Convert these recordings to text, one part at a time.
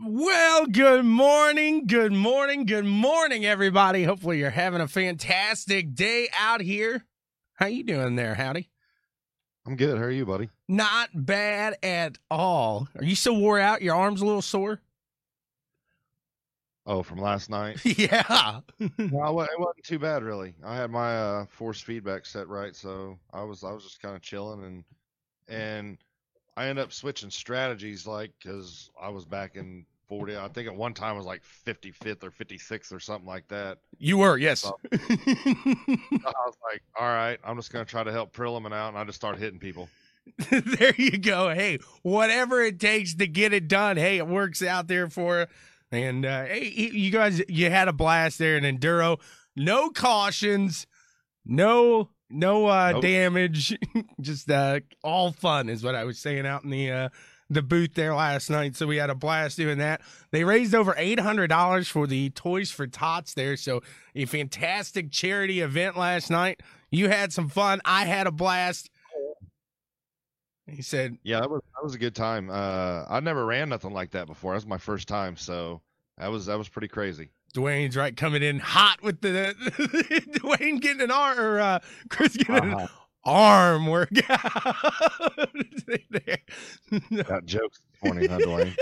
Well, good morning, good morning, good morning, everybody. Hopefully, you're having a fantastic day out here. How you doing there, Howdy? I'm good. How are you, buddy? Not bad at all. Are you still wore out? Your arms a little sore? Oh, from last night? yeah. no, it wasn't too bad, really. I had my uh, force feedback set right, so I was I was just kind of chilling and and I ended up switching strategies, like because I was back in 40. I think at one time I was like 55th or 56th or something like that. You were, yes. So, I was like, all right, I'm just gonna try to help Prilliman out, and I just started hitting people. there you go. Hey, whatever it takes to get it done. Hey, it works out there for you. And uh, hey, you guys, you had a blast there in Enduro. No cautions, no no uh, nope. damage, just uh, all fun is what I was saying out in the uh, the booth there last night. So we had a blast doing that. They raised over eight hundred dollars for the Toys for Tots there. So a fantastic charity event last night. You had some fun. I had a blast. He said, "Yeah, that was that was a good time. Uh, I never ran nothing like that before. That was my first time, so that was that was pretty crazy." Dwayne's right coming in hot with the Dwayne getting an arm or uh, Chris getting uh-huh. an arm workout. Got jokes morning, huh, Dwayne?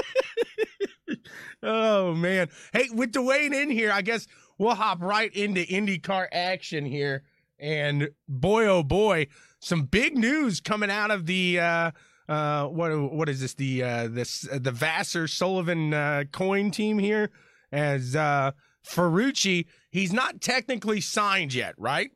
oh man! Hey, with Dwayne in here, I guess we'll hop right into IndyCar action here. And boy, oh boy, some big news coming out of the uh, uh, what what is this the uh, this uh, the Vasser Sullivan uh, Coyne team here as uh, Ferrucci. He's not technically signed yet, right?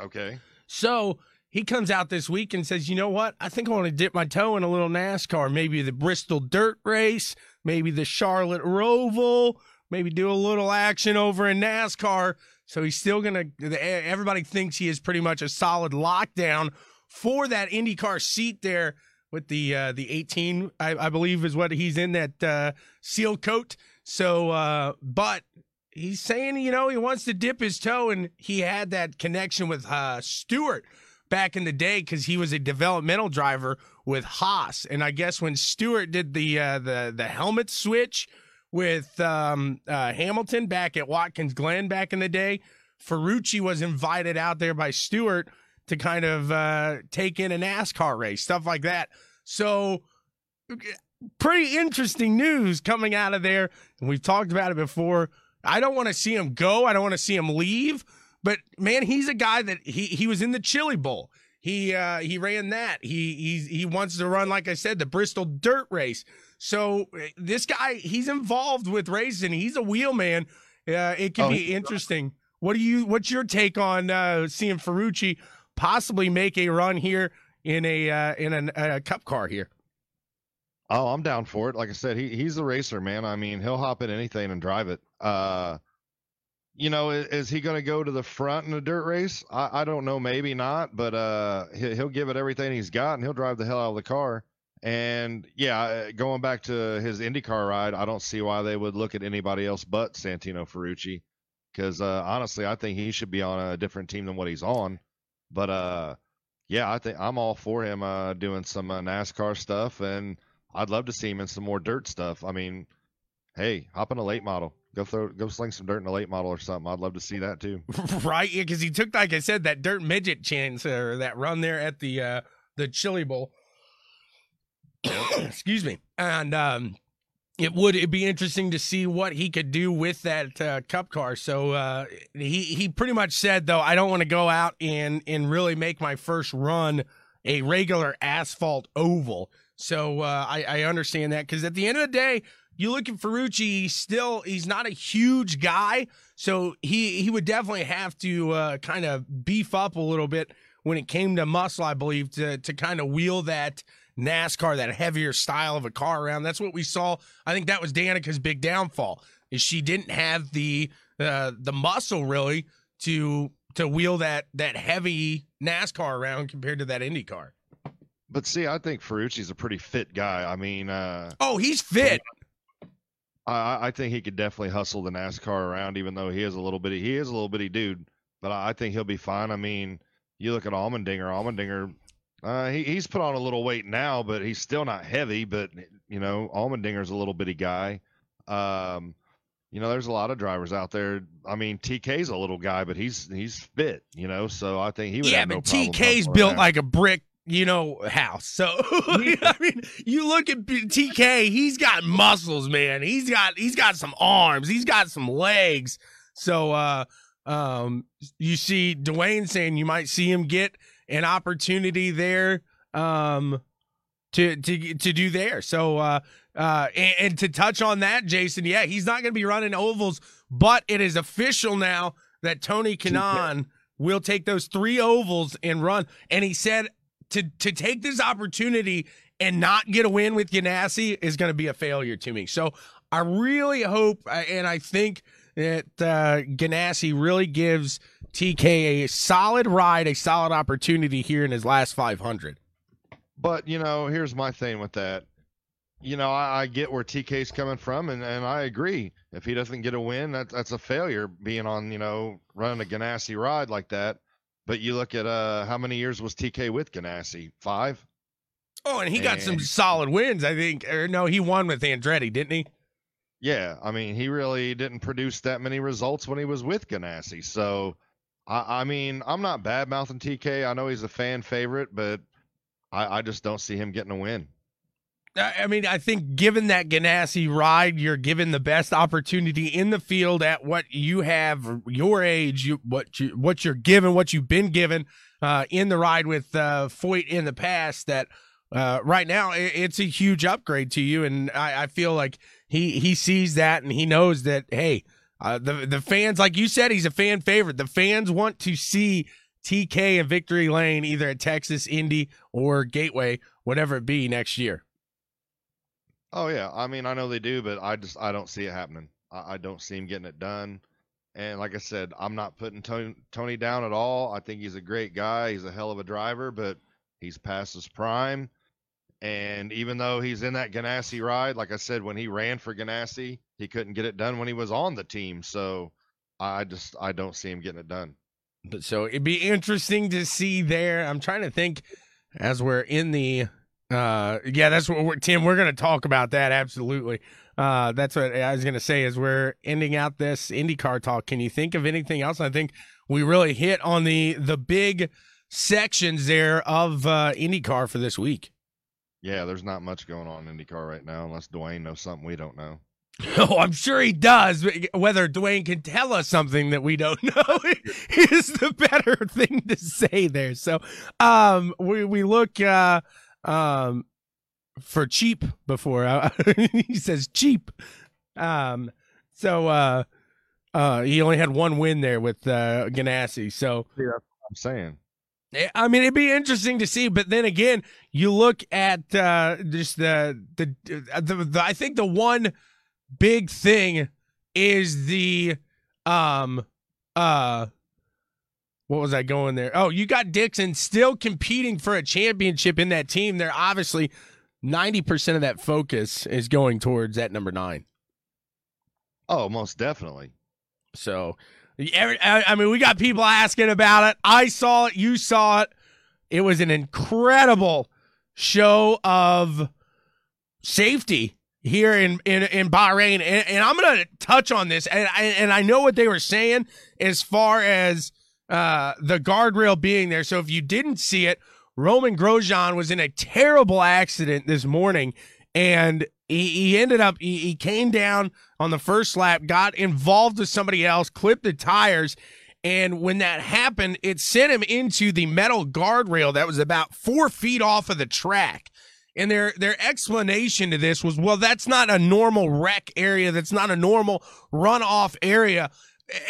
Okay. So he comes out this week and says, "You know what? I think I want to dip my toe in a little NASCAR. Maybe the Bristol Dirt Race, maybe the Charlotte Roval, maybe do a little action over in NASCAR." So he's still going to, everybody thinks he is pretty much a solid lockdown for that IndyCar seat there with the uh, the 18, I, I, believe is what he's in that uh, seal coat. So, uh, but he's saying, you know, he wants to dip his toe, and he had that connection with uh, Stewart back in the day because he was a developmental driver with Haas. And I guess when Stewart did the uh, the the helmet switch with um, uh, Hamilton back at Watkins Glen back in the day. Ferrucci was invited out there by Stewart to kind of uh, take in a NASCAR race, stuff like that. So, pretty interesting news coming out of there. And we've talked about it before. I don't want to see him go. I don't want to see him leave. But man, he's a guy that he he was in the Chili Bowl. He uh, he ran that. He he he wants to run, like I said, the Bristol Dirt Race. So uh, this guy, he's involved with racing. He's a wheelman. Uh, it could oh, be interesting. What do you? What's your take on uh, seeing Ferrucci possibly make a run here in a uh, in a, a cup car here? Oh, I'm down for it. Like I said, he he's a racer, man. I mean, he'll hop in anything and drive it. Uh, you know, is, is he going to go to the front in a dirt race? I, I don't know, maybe not, but uh, he, he'll give it everything he's got, and he'll drive the hell out of the car. And yeah, going back to his IndyCar ride, I don't see why they would look at anybody else but Santino Ferrucci, because uh, honestly, I think he should be on a different team than what he's on. But uh, yeah, I think I'm all for him uh, doing some uh, NASCAR stuff, and I'd love to see him in some more dirt stuff. I mean, hey, hop in a late model. Go throw, go sling some dirt in a late model or something. I'd love to see that too. right? Yeah, because he took, like I said, that dirt midget chance or that run there at the uh, the Chili Bowl. Excuse me. And um, it would it be interesting to see what he could do with that uh, cup car. So uh, he he pretty much said though I don't want to go out and and really make my first run a regular asphalt oval. So uh, I, I understand that because at the end of the day, you look at Ferrucci, he's still he's not a huge guy, so he he would definitely have to uh, kind of beef up a little bit when it came to muscle, I believe, to to kind of wheel that NASCAR, that heavier style of a car around. That's what we saw. I think that was Danica's big downfall is she didn't have the uh, the muscle really to to wheel that that heavy NASCAR around compared to that Indy car. But see, I think Ferrucci's a pretty fit guy. I mean, uh, oh, he's fit. I, I think he could definitely hustle the NASCAR around, even though he is a little bitty. He is a little bitty dude, but I think he'll be fine. I mean, you look at Allmendinger. Allmendinger Uh, he, he's put on a little weight now, but he's still not heavy. But you know, Allmendinger's a little bitty guy. Um, you know, there's a lot of drivers out there. I mean, TK's a little guy, but he's he's fit. You know, so I think he would. Yeah, have no but problem TK's built like a brick, you know, house. So I mean, you look at TK, he's got muscles, man. He's got he's got some arms, he's got some legs. So uh um you see Dwayne saying you might see him get an opportunity there um to to to do there. So uh uh and, and to touch on that, Jason, yeah, he's not gonna be running ovals, but it is official now that Tony Kanaan will take those three ovals and run. And he said to to take this opportunity and not get a win with Ganassi is going to be a failure to me. So I really hope, uh, and I think that uh, Ganassi really gives TK a solid ride, a solid opportunity here in his last 500. But you know, here's my thing with that. You know, I, I get where TK's coming from, and, and I agree. If he doesn't get a win, that, that's a failure. Being on, you know, running a Ganassi ride like that. But you look at uh, how many years was TK with Ganassi? Five. Oh, and he got some solid wins, I think. Or no, he won with Andretti, didn't he? Yeah, I mean, he really didn't produce that many results when he was with Ganassi. So, I, I mean, I'm not bad mouthing TK. I know he's a fan favorite, but I, I just don't see him getting a win. I mean, I think given that Ganassi ride, you're given the best opportunity in the field at what you have, your age, you, what you what you're given, what you've been given uh, in the ride with uh, Foyt in the past. That uh, right now i it's a huge upgrade to you, and I, I feel like he he sees that and he knows that. Hey, uh, the the fans, like you said, he's a fan favorite. The fans want to see TK and Victory Lane either at Texas, Indy, or Gateway, whatever it be next year. Oh yeah, I mean I know they do, but I just I don't see it happening. I, I don't see him getting it done. And like I said, I'm not putting Tony, Tony down at all. I think he's a great guy. He's a hell of a driver, but he's past his prime. And even though he's in that Ganassi ride, like I said, when he ran for Ganassi, he couldn't get it done when he was on the team. So I just I don't see him getting it done. But so it'd be interesting to see there. I'm trying to think as we're in the uh yeah, that's what we're Tim, we're gonna talk about that absolutely. Uh that's what I was gonna say as we're ending out this IndyCar talk. Can you think of anything else? I think we really hit on the the big sections there of uh IndyCar for this week. Yeah, there's not much going on in IndyCar right now unless Dwayne knows something we don't know. Oh, I'm sure he does. Whether Dwayne can tell us something that we don't know is the better thing to say there. So, um, we we look uh, um, for cheap before uh, he says cheap. Um, so uh, uh, he only had one win there with uh, Ganassi. So yeah, I'm saying. Eh, I mean, it'd be interesting to see, but then again, you look at uh, just the, the the the I think the one big thing is the um uh what was I going there? Oh, you got Dixon still competing for a championship in that team. They're obviously ninety percent of that focus is going towards that number nine. Oh, most definitely. So, every, I mean, we got people asking about it. I saw it. You saw it. It was an incredible show of safety here in in, in Bahrain, and, and I'm going to touch on this. And I, and I know what they were saying as far as uh, the guardrail being there. So if you didn't see it, Roman Grosjean was in a terrible accident this morning, and he, he ended up he, he came down on the first lap, got involved with somebody else, clipped the tires. And when that happened, it sent him into the metal guardrail that was about four feet off of the track. And their their explanation to this was, well, that's not a normal wreck area. That's not a normal runoff area.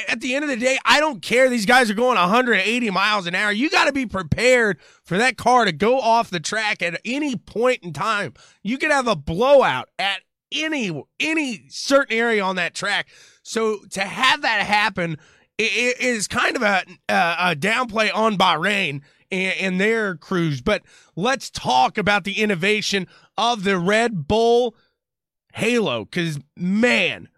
At the end of the day, I don't care. These guys are going 180 miles an hour. You got to be prepared for that car to go off the track at any point in time. You could have a blowout at any any certain area on that track. So to have that happen i- i- is kind of a, a, a downplay on Bahrain and, and their crews. But let's talk about the innovation of the Red Bull Halo, because man,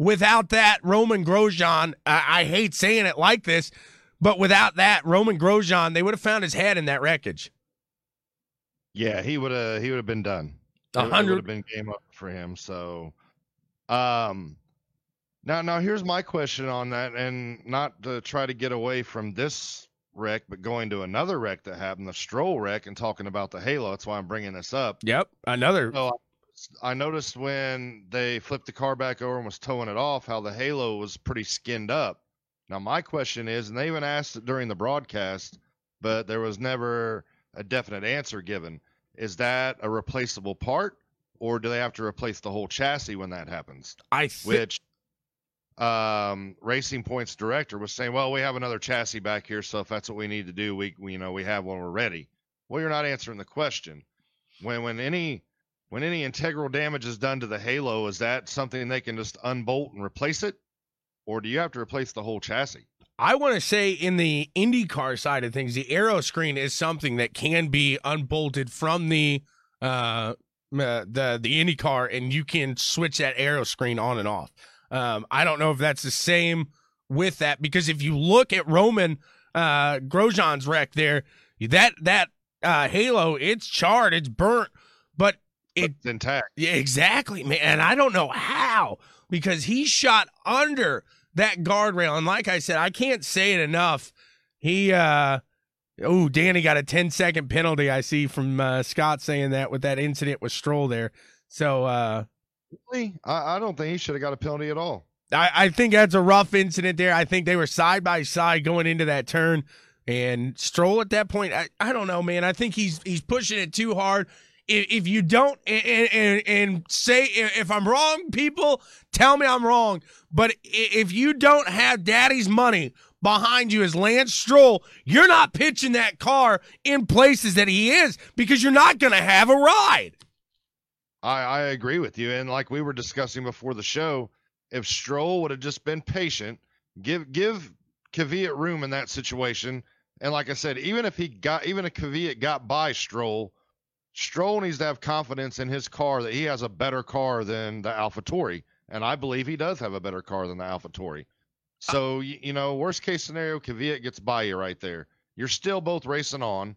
without that, Roman Grosjean, I, I hate saying it like this, but without that, Roman Grosjean, they would have found his head in that wreckage. Yeah, he would have he would have been done. A hundred- would have been game up for him. So, um, now now here's my question on that, and not to try to get away from this wreck, but going to another wreck that happened, the Stroll wreck, and talking about the Halo. That's why I'm bringing this up. Yep, another. So I noticed when they flipped the car back over and was towing it off, how the Halo was pretty skinned up. Now my question is, and they even asked it during the broadcast, but there was never a definite answer given. Is that a replaceable part, or do they have to replace the whole chassis when that happens? I thi- Which um, Racing Point's director was saying, "Well, we have another chassis back here, so if that's what we need to do, we, we you know we have when we're ready." Well, you're not answering the question. When when any when any integral damage is done to the Halo, is that something they can just unbolt and replace it, or do you have to replace the whole chassis? I want to say in the IndyCar side of things, the aero screen is something that can be unbolted from the uh, uh the the IndyCar, and you can switch that aero screen on and off. Um, I don't know if that's the same with that because if you look at Roman uh, Grosjean's wreck there, that that uh, Halo, it's charred, it's burnt, but It's intact. yeah, exactly, man. And I don't know how because he shot under that guardrail. And like I said, I can't say it enough. He, uh, oh, Danny got a 10 second penalty. I see from uh, Scott saying that with that incident with Stroll there. So, uh, Really? I, I don't think he should have got a penalty at all. I, I think that's a rough incident there. I think they were side by side going into that turn, and Stroll at that point, I, I don't know, man. I think he's he's pushing it too hard. If, you don't and, and, and say if I'm wrong, people tell me I'm wrong. But if you don't have Daddy's money behind you as Lance Stroll, you're not pitching that car in places that he is because you're not going to have a ride. I, I agree with you. And like we were discussing before the show, if Stroll would have just been patient, give give Kvyat room in that situation. And like I said, even if he got even if Kvyat got by Stroll, Stroll needs to have confidence in his car that he has a better car than the AlphaTauri. And I believe he does have a better car than the AlphaTauri. So y- you know, worst case scenario, Kvyat gets by you right there. You're still both racing on,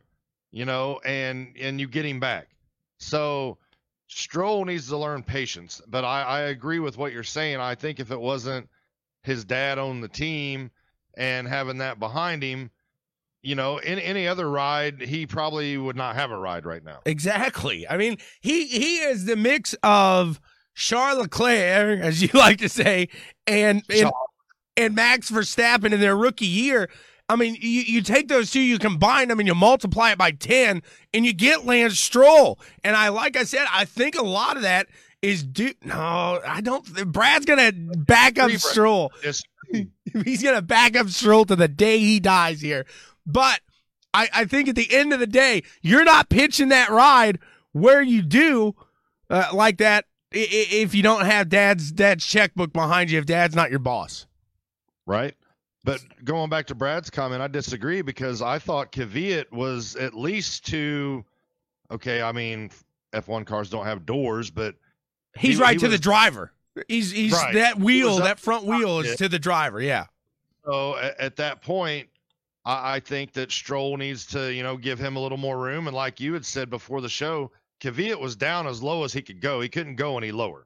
you know, and and you get him back. So Stroll needs to learn patience, but I, I agree with what you're saying. I think if it wasn't his dad on the team and having that behind him, you know, in any other ride, he probably would not have a ride right now. Exactly. I mean, he he is the mix of Charles Leclerc, as you like to say, and and, and Max Verstappen in their rookie year. I mean, you, you take those two, you combine them, and you multiply it by ten, and you get Lance Stroll. And I, like I said, I think a lot of that is due. No, I don't. Brad's gonna back up Stroll. He's gonna back up Stroll to the day he dies here. But I, I think at the end of the day, you're not pitching that ride where you do uh, like that if you don't have dad's dad's checkbook behind you. If dad's not your boss, right. But going back to Brad's comment, I disagree because I thought Kvyat was at least two. okay, I mean, F1 cars don't have doors, but he's He- right he to the driver. He's he's Right. that wheel, was that front wheel is cockpit. to the driver. Yeah, So at, at that point, I, I think that Stroll needs to, you know, give him a little more room. And like you had said before the show, Kvyat was down as low as he could go. He couldn't go any lower,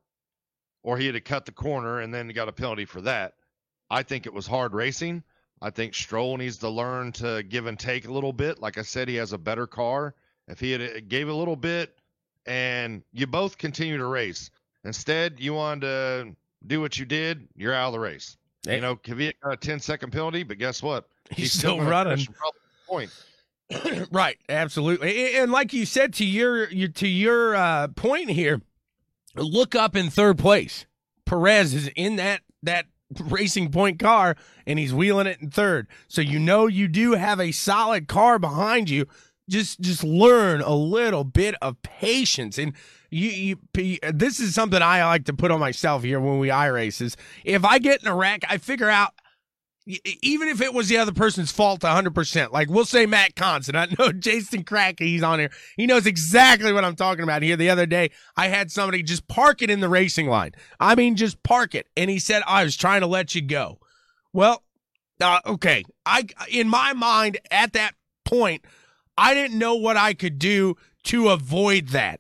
or he had to cut the corner and then got a penalty for that. I think it was hard racing. I think Stroll needs to learn to give and take a little bit. Like I said, he has a better car. If he had uh, gave a little bit, and you both continue to race. Instead, you wanted to do what you did. You're out of the race. Hey. You know, Kvyat got a 10 second penalty, but guess what? he's, still, gonna running. Point. right, absolutely. And like you said to your, your to your uh, point here, look up in third place. Perez is in that that racing point car and he's wheeling it in third. So you know you do have a solid car behind you. Just just learn a little bit of patience and you, you this is something I like to put on myself here when we i races. If I get in a wreck, I figure out even if it was the other person's fault 100%, like we'll say Matt Constant. I know Jason Crack, he's on here. He knows exactly what I'm talking about here. The other day, I had somebody just park it in the racing line. I mean, just park it. And he said, I was trying to let you go. Well, uh, okay. I, in my mind, at that point, I didn't know what I could do to avoid that.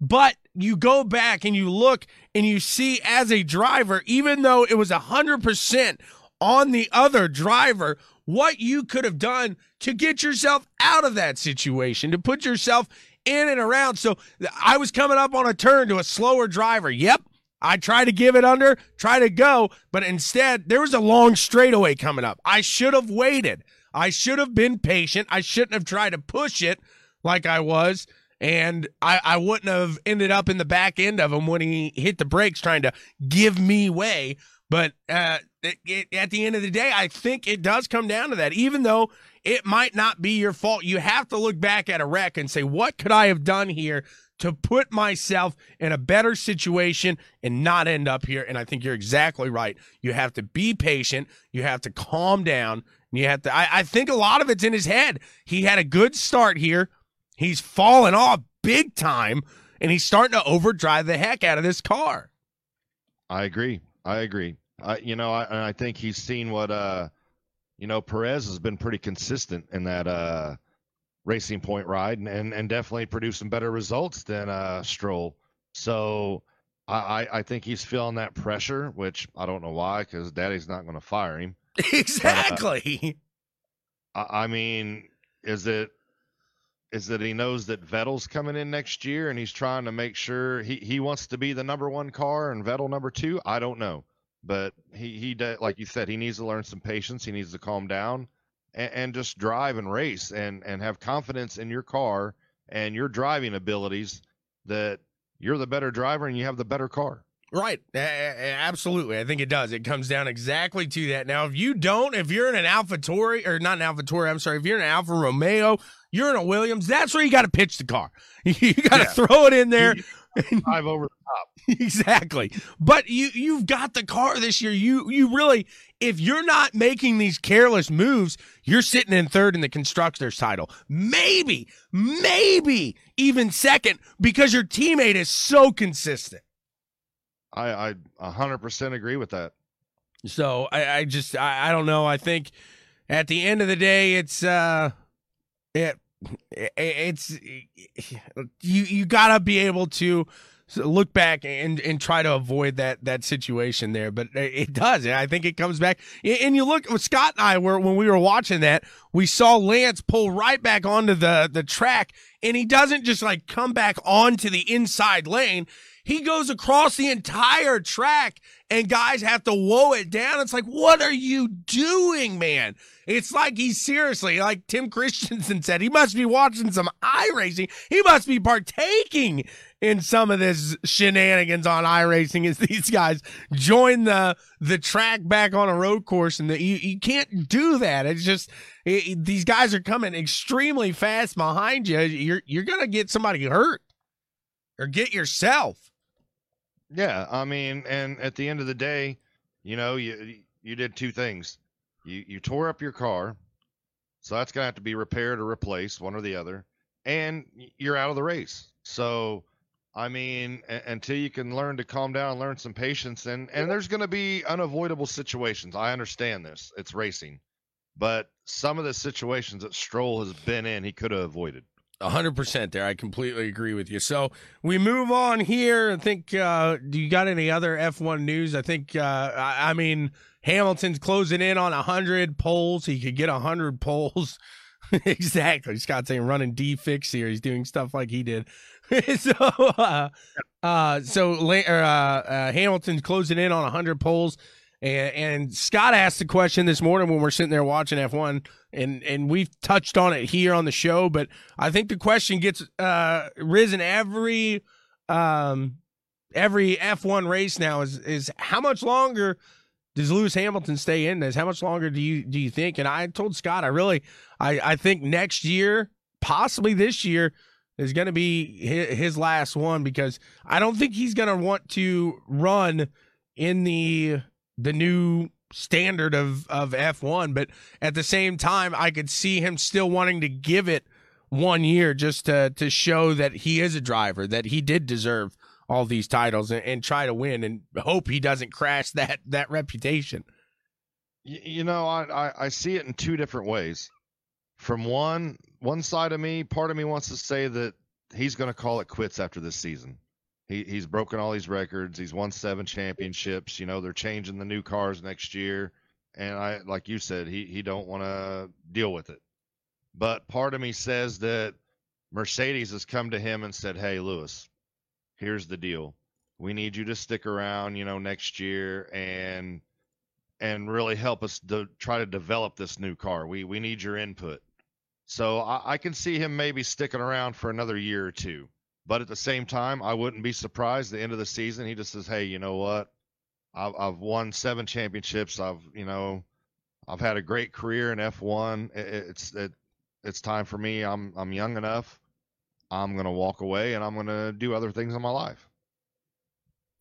But you go back and you look and you see as a driver, even though it was 100% on the other driver, what you could have done to get yourself out of that situation, to put yourself in and around. So I was coming up on a turn to a slower driver. Yep. I tried to give it under, try to go, but instead there was a long straightaway coming up. I should have waited. I should have been patient. I shouldn't have tried to push it like I was and I, I wouldn't have ended up in the back end of him when he hit the brakes trying to give me way. But uh, it, it, at the end of the day, I think it does come down to that. Even though it might not be your fault, you have to look back at a wreck and say, what could I have done here to put myself in a better situation and not end up here? And I think you're exactly right. You have to be patient. You have to calm down. And you have to. I, I think a lot of it's in his head. He had a good start here He's falling off big time, and he's starting to overdrive the heck out of this car. I agree. I agree. I, you know, I, I think he's seen what, uh, you know, Perez has been pretty consistent in that uh, Racing Point ride, and, and, and definitely producing better results than uh, Stroll. So I, I think he's feeling that pressure, which I don't know why, because Daddy's not going to fire him. Exactly. But, uh, I mean, is it is that he knows that Vettel's coming in next year and he's trying to make sure he, he wants to be the number one car and Vettel number two. I don't know, but he he like you said he needs to learn some patience. He needs to calm down and, and just drive and race and and have confidence in your car and your driving abilities that you're the better driver and you have the better car. Right. absolutely. I think it does. It comes down exactly to that. Now, if you don't, if you're in an AlphaTauri or not an AlphaTauri, I'm sorry, if you're in an Alfa Romeo, you're in a Williams, that's where you got to pitch the car. You got to yeah. throw it in there. Drive over the top. exactly. But you you've got the car this year. You you really if you're not making these careless moves, you're sitting in third in the constructors title. Maybe, maybe even second because your teammate is so consistent. I I 100% agree with that. So I, I just I, I don't know. I think at the end of the day, it's uh, it it's you you gotta be able to look back and and try to avoid that that situation there but it does i think it comes back and you look scott and i were when we were watching that we saw lance pull right back onto the the track and he doesn't just like come back onto the inside lane he goes across the entire track and guys have to woe it down. It's like, what are you doing, man? It's like he's seriously, like Tim Christensen said, he must be watching some iRacing. He must be partaking in some of this shenanigans on iRacing as these guys join the the track back on a road course, and the, you you can't do that. It's just it, these guys are coming extremely fast behind you. You're you're gonna get somebody hurt or get yourself. Yeah, I mean, and at the end of the day, you know, you you did two things. You you tore up your car, so that's gonna have to be repaired or replaced, one or the other, and you're out of the race. So, I mean, a- until you can learn to calm down, learn some patience, and and there's gonna be unavoidable situations. I understand this; it's racing, but some of the situations that Stroll has been in, he could have avoided hundred percent there. I completely agree with you. So we move on here. I think. Uh, do you got any other F one news? I think. Uh, I, I, mean, Hamilton's closing in on hundred poles. He could get hundred poles. exactly. Scott's saying running D fix here. He's doing stuff like he did. so, uh, uh, so uh, uh, Hamilton's closing in on hundred poles. And, and Scott asked the question this morning when we're sitting there watching F1, and, and we've touched on it here on the show, but I think the question gets uh, risen every um, every F1 race now is is how much longer does Lewis Hamilton stay in this? How much longer do you do you think? And I told Scott, I really I, I think next year, possibly this year, is going to be his last one because I don't think he's going to want to run in the the new standard of of F1 but at the same time I could see him still wanting to give it one year just to to show that he is a driver that he did deserve all these titles and, and try to win and hope he doesn't crash that that reputation you know I, I i see it in two different ways from one one side of me part of me wants to say that he's going to call it quits after this season. He he's broken all these records. He's won seven championships. You know they're changing the new cars next year, and I like you said he he don't want to deal with it. But part of me says that Mercedes has come to him and said, "Hey, Lewis, here's the deal. We need you to stick around, you know, next year and and really help us to try to develop this new car. We we need your input." So I, I can see him maybe sticking around for another year or two. But at the same time, I wouldn't be surprised the end of the season he just says, "Hey, you know what? I've, I've won seven championships. I've you know, I've had a great career in F1. It, it's it, it's time for me. I'm I'm young enough. I'm gonna walk away and I'm gonna do other things in my life."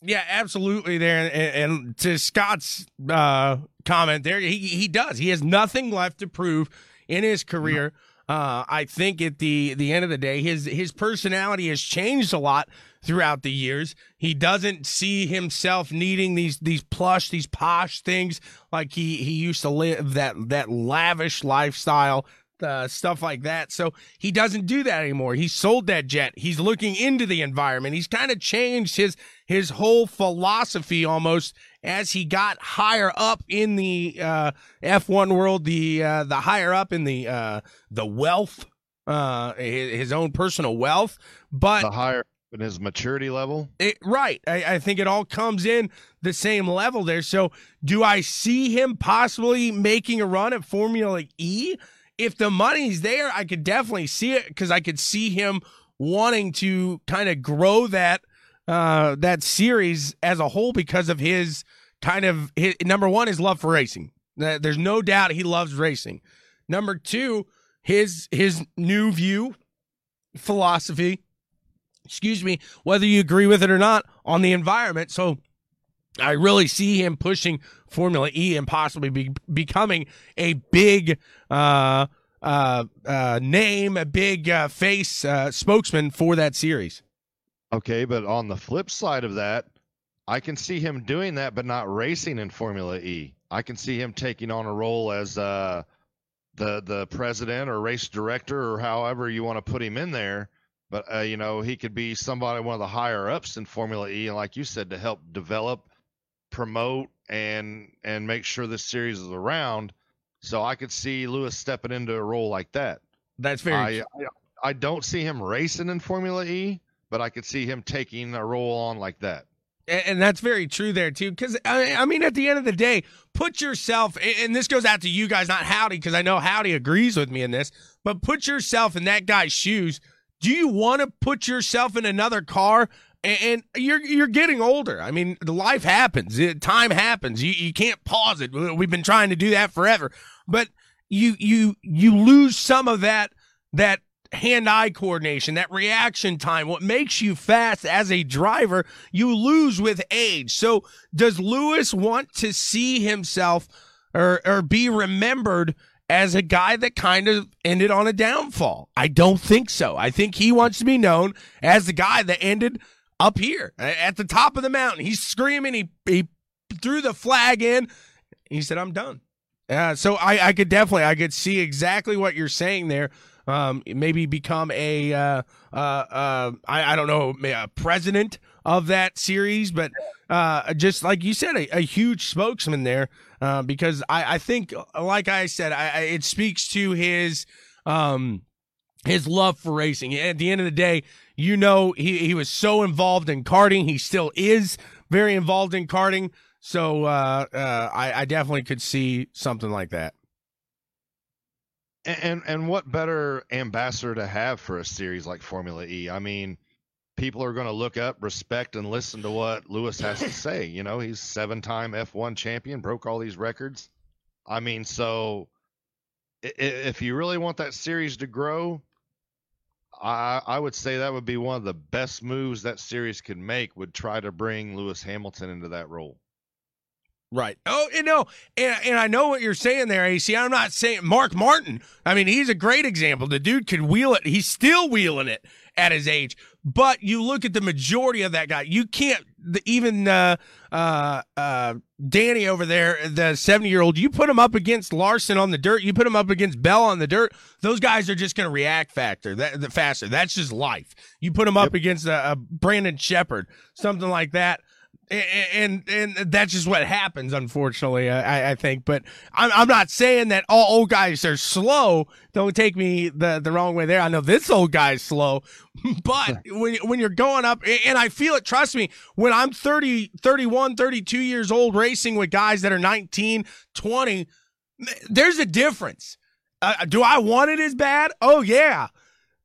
Yeah, absolutely. There and, and to Scott's uh, comment, there he he does. He has nothing left to prove in his career. Uh, I think at the the end of the day, his his personality has changed a lot throughout the years. He doesn't see himself needing these these plush, these posh things like he he used to live that that lavish lifestyle. Uh, stuff like that. So he doesn't do that anymore. He sold that jet. He's looking into the environment. He's kind of changed his his whole philosophy almost as he got higher up in the uh, F1 world, the uh, the higher up in the uh, the wealth, uh, his, own personal wealth, but the higher in his maturity level. It, right, I, I think it all comes in the same level there. So, do I see him possibly making a run at Formula E? If the money's there, I could definitely see it because I could see him wanting to kind of grow that uh, that series as a whole because of his kind of his, number one his love for racing. There's no doubt he loves racing. Number two, his his new view philosophy. Excuse me, whether you agree with it or not on the environment. So I really see him pushing Formula E and possibly be, becoming a big uh, uh, uh, name, a big uh, face uh, spokesman for that series. Okay, but on the flip side of that, I can see him doing that, but not racing in Formula E. I can see him taking on a role as uh, the the president or race director or however you want to put him in there. But uh, you know, he could be somebody one of the higher ups in Formula E, and like you said, to help develop, promote, and and make sure this series is around. So I could see Lewis stepping into a role like that. That's very. I, I, I don't see him racing in Formula E, but I could see him taking a role on like that. And that's very true there too, because uh, I mean, at the end of the day, put yourself, and this goes out to you guys, not Howdy, because I know Howdy agrees with me in this. But put yourself in that guy's shoes. Do you want to put yourself in another car? And you're you're getting older. I mean, life happens. Time happens. You you can't pause it. We've been trying to do that forever, but you you you lose some of that that hand eye coordination, that reaction time, what makes you fast as a driver, you lose with age. So does Lewis want to see himself or, or be remembered as a guy that kind of ended on a downfall? I don't think so. I think he wants to be known as the guy that ended up here at the top of the mountain. He's screaming. He, he threw the flag in. He said, I'm done. Uh, so I, I could definitely, I could see exactly what you're saying there um, maybe become a uh, uh, uh, I, I don't know a president of that series, but uh, just like you said, a, a huge spokesman there uh, because I, I think, like I said, I, I, it speaks to his um, his love for racing. At the end of the day, you know, he, he was so involved in karting. He still is very involved in karting. So uh, uh, I, I definitely could see something like that and and what better ambassador to have for a series like Formula E? I mean, people are going to look up, respect, and listen to what Lewis has to say. You know, he's seven-time F1 champion, broke all these records. I mean, so if you really want that series to grow, I, I would say that would be one of the best moves that series could make. Would try to bring Lewis Hamilton into that role. Right. Oh, you know, and, and I know what you're saying there, AC. I'm not saying Mark Martin. I mean, he's a great example. The dude could wheel it. He's still wheeling it at his age. But you look at the majority of that guy. You can't the, even uh, uh, uh, Danny over there, the 70 year old, you put him up against Larson on the dirt, you put him up against Bell on the dirt, those guys are just going to react factor that the faster. That's just life. You put him up yep. against a, a Brandon Sheppard, something like that and and that's just what happens, unfortunately. I, I think, but I'm I'm not saying that all old guys are slow. Don't take me the the wrong way there. I know this old guy's slow, but when when you're going up, and I feel it. Trust me, when I'm 30, 31, 32 years old, racing with guys that are 19, 20, there's a difference. Uh, do I want it as bad? Oh yeah,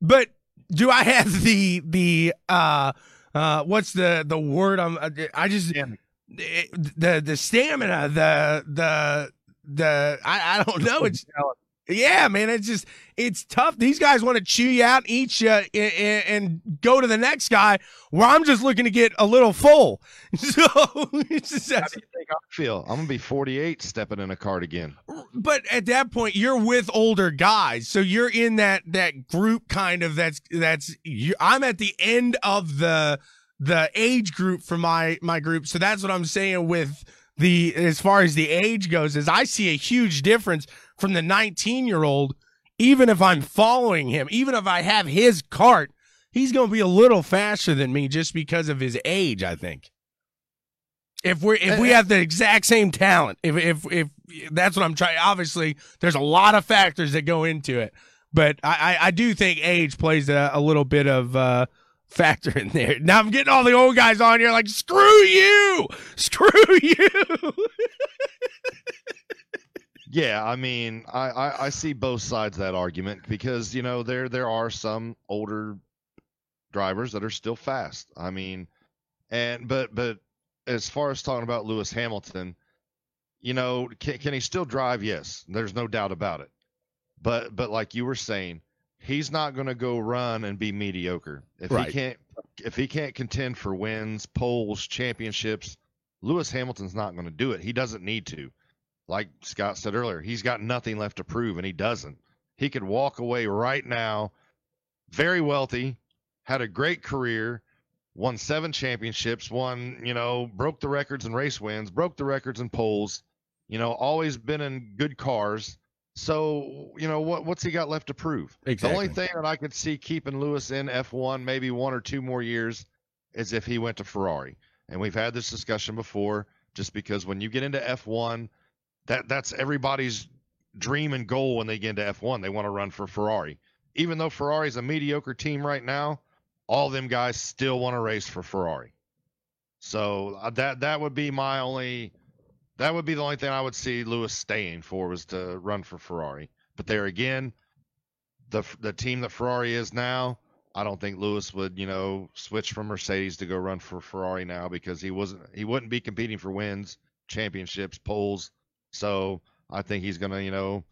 but do I have the the uh uh, what's the the word? I'm I just the the stamina, the the the I, I don't know. It's yeah, man. It's just it's tough. These guys want to chew you out, eat you, and, and, go to the next guy. Where I'm just looking to get a little full. So it's just, how do you think I feel? I'm gonna be 48 stepping in a cart again. But at that point, you're with older guys, so you're in that that group kind of. That's that's. You, I'm at the end of the the age group for my my group. So that's what I'm saying with the as far as the age goes. Is I see a huge difference from the 19 year old, even if I'm following him, even if I have his cart, he's going to be a little faster than me just because of his age, I think. If we if we have the exact same talent, if if if that's what I'm trying, obviously there's a lot of factors that go into it, but I I, I do think age plays a, a little bit of uh, factor in there. Now I'm getting all the old guys on here like screw you, screw you. Yeah, I mean, I, I, I see both sides of that argument because you know there there are some older drivers that are still fast. I mean, and but but as far as talking about Lewis Hamilton, you know, can, can he still drive? Yes, there's no doubt about it. But but like you were saying, he's not going to go run and be mediocre if right. he can't if he can't contend for wins, poles, championships. Lewis Hamilton's not going to do it. He doesn't need to like Scott said earlier, he's got nothing left to prove, and he doesn't. He could walk away right now, very wealthy, had a great career, won seven championships, won, you know, broke the records in race wins, broke the records in poles, you know, always been in good cars. So, you know, what what's he got left to prove? Exactly. The only thing that I could see keeping Lewis in F1 maybe one or two more years is if he went to Ferrari. And we've had this discussion before, just because when you get into F1, that that's everybody's dream and goal when they get into F1. They want to run for Ferrari. Even though Ferrari's a mediocre team right now, all them guys still want to race for Ferrari. So uh, that that would be my only that would be the only thing I would see Lewis staying for was to run for Ferrari. But there again, the the team that Ferrari is now, I don't think Lewis would, you know, switch from Mercedes to go run for Ferrari now because he wasn't he wouldn't be competing for wins, championships, poles, so I think he's going to, you know,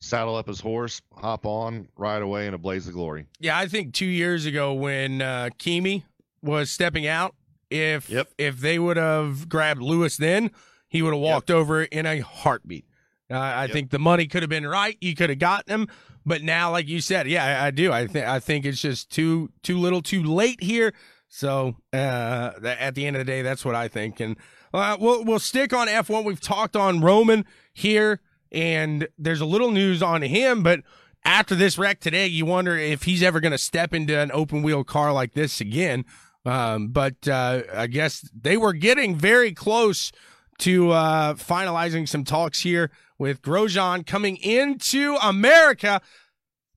saddle up his horse, hop on right away in a blaze of glory. Yeah, I think two years ago when uh, Kimi was stepping out, if yep. if they would have grabbed Lewis then, he would have walked yep. over in a heartbeat. Uh, I yep. think the money could have been right. You could have gotten him, but now, like you said, yeah, I, I do. I think I think it's just too too little, too late here. So uh, at the end of the day, that's what I think. And uh, we'll we'll stick on F1. We've talked on Roman here, and there's a little news on him, but after this wreck today, you wonder if he's ever going to step into an open wheel car like this again. Um, but uh, I guess they were getting very close to uh, finalizing some talks here with Grosjean coming into America.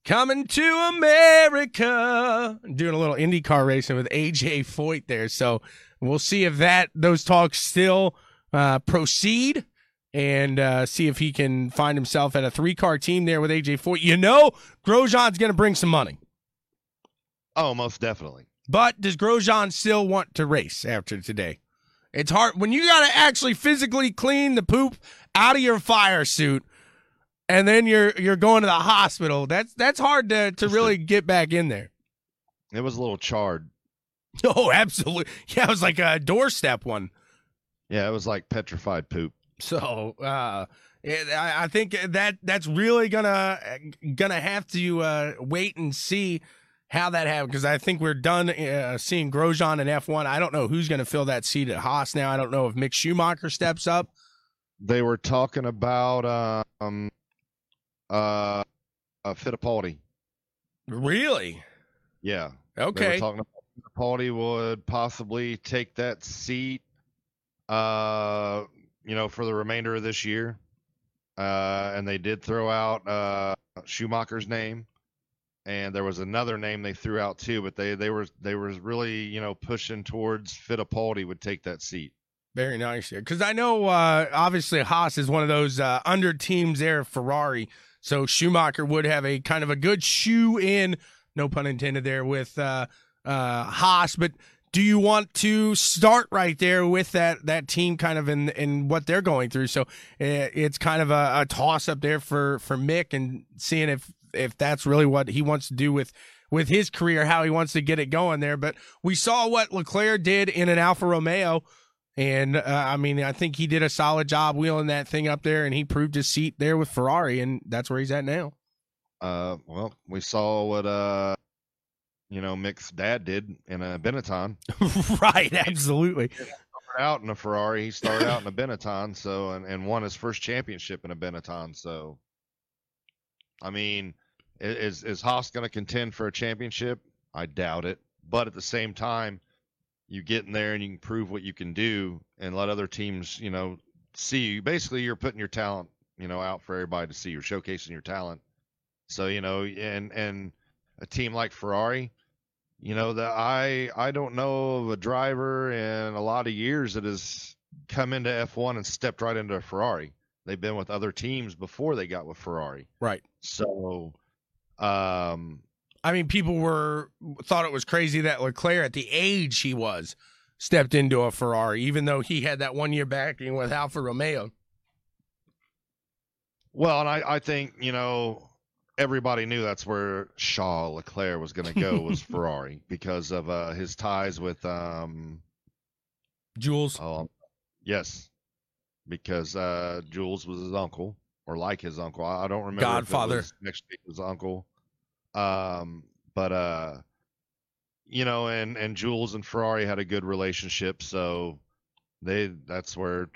Coming to America, doing a little IndyCar racing with AJ Foyt there. So We'll see if that those talks still uh, proceed and uh, see if he can find himself at a three car team there with AJ Foyt. You know, Grosjean's going to bring some money. Oh, most definitely. But does Grosjean still want to race after today? It's hard when you got to actually physically clean the poop out of your fire suit, and then you're you're going to the hospital. That's that's hard to to really get back in there. It was a little charred. Oh, absolutely. Yeah, it was like a doorstep one. Yeah, it was like petrified poop. So, uh, I, I think that that's really gonna gonna have to uh, wait and see how that happened because I think we're done uh, seeing Grosjean in F1. I don't know who's going to fill that seat at Haas now. I don't know if Mick Schumacher steps up. They were talking about um uh, uh Fittipaldi. Really? Yeah. Okay. They were talking about Fittipaldi would possibly take that seat uh you know for the remainder of this year. Uh and they did throw out uh Schumacher's name and there was another name they threw out too, but they they were they were really you know pushing towards Fittipaldi would take that seat. Very nice, because I know uh, obviously Haas is one of those uh, under teams there, Ferrari. So Schumacher would have a kind of a good shoe in, no pun intended there, with uh, uh, Haas. But do you want to start right there with that that team kind of in in what they're going through? So uh, it's kind of a, a toss up there for for Mick and seeing if if that's really what he wants to do with with his career, how he wants to get it going there. But we saw what Leclerc did in an Alfa Romeo. And uh, I mean, I think he did a solid job wheeling that thing up there, and he proved his seat there with Ferrari, and that's where he's at now. Uh, well, we saw what uh, you know, Mick's dad did in a Benetton. right, absolutely. Out in a Ferrari, he started out in a Benetton, so and, and won his first championship in a Benetton. So, I mean, is is Haas going to contend for a championship? I doubt it. But at the same time, you get in there and you can prove what you can do and let other teams, you know, see you. Basically, you're putting your talent, you know, out for everybody to see. You're showcasing your talent. So, you know, and and a team like Ferrari, you know, that I I don't know of a driver in a lot of years that has come into F1 and stepped right into a Ferrari. They've been with other teams before they got with Ferrari. Right. So, um, I mean, people were thought it was crazy that Leclerc, at the age he was, stepped into a Ferrari, even though he had that one year backing with Alfa Romeo. Well, and I, I think you know everybody knew that's where Charles Leclerc was going to go was Ferrari because of uh, his ties with um, Jules. Oh, yes, because uh, Jules was his uncle or like his uncle. I, I don't remember. Godfather. next to his uncle. Um, but uh, you know, and and Jules and Ferrari had a good relationship, so they that's where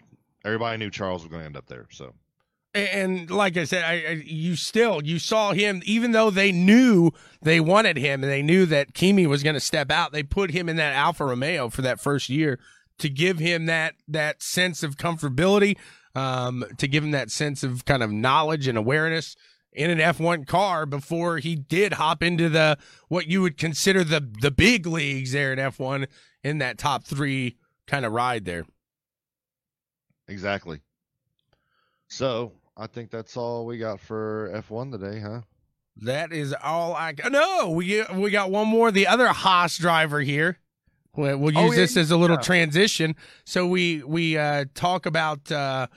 everybody knew Charles was going to end up there. So. And like I said, I, I, you still you saw him, even though they knew they wanted him and they knew that Kimi was going to step out. They put him in that Alfa Romeo for that first year to give him that that sense of comfortability, um, to give him that sense of kind of knowledge and awareness in an F1 car before he did hop into the what you would consider the the big leagues there in F1 in that top 3 kind of ride there. Exactly. So, I think that's all we got for F1 today, huh? That is all I got. No, we we got one more. The other Haas driver here. We'll, we'll use oh, yeah, this as a little yeah. transition. So we we uh, talk about uh,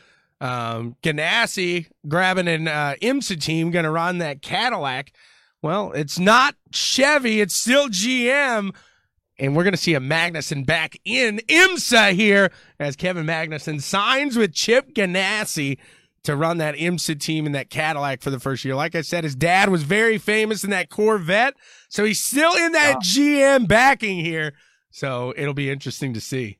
um, Ganassi grabbing an uh, IMSA team, going to run that Cadillac. Well, it's not Chevy, it's still GM. And we're going to see a Magnussen back in IMSA here as Kevin Magnussen signs with Chip Ganassi to run that IMSA team in that Cadillac for the first year. Like I said, his dad was very famous in that Corvette. So he's still in that wow. GM backing here. So it'll be interesting to see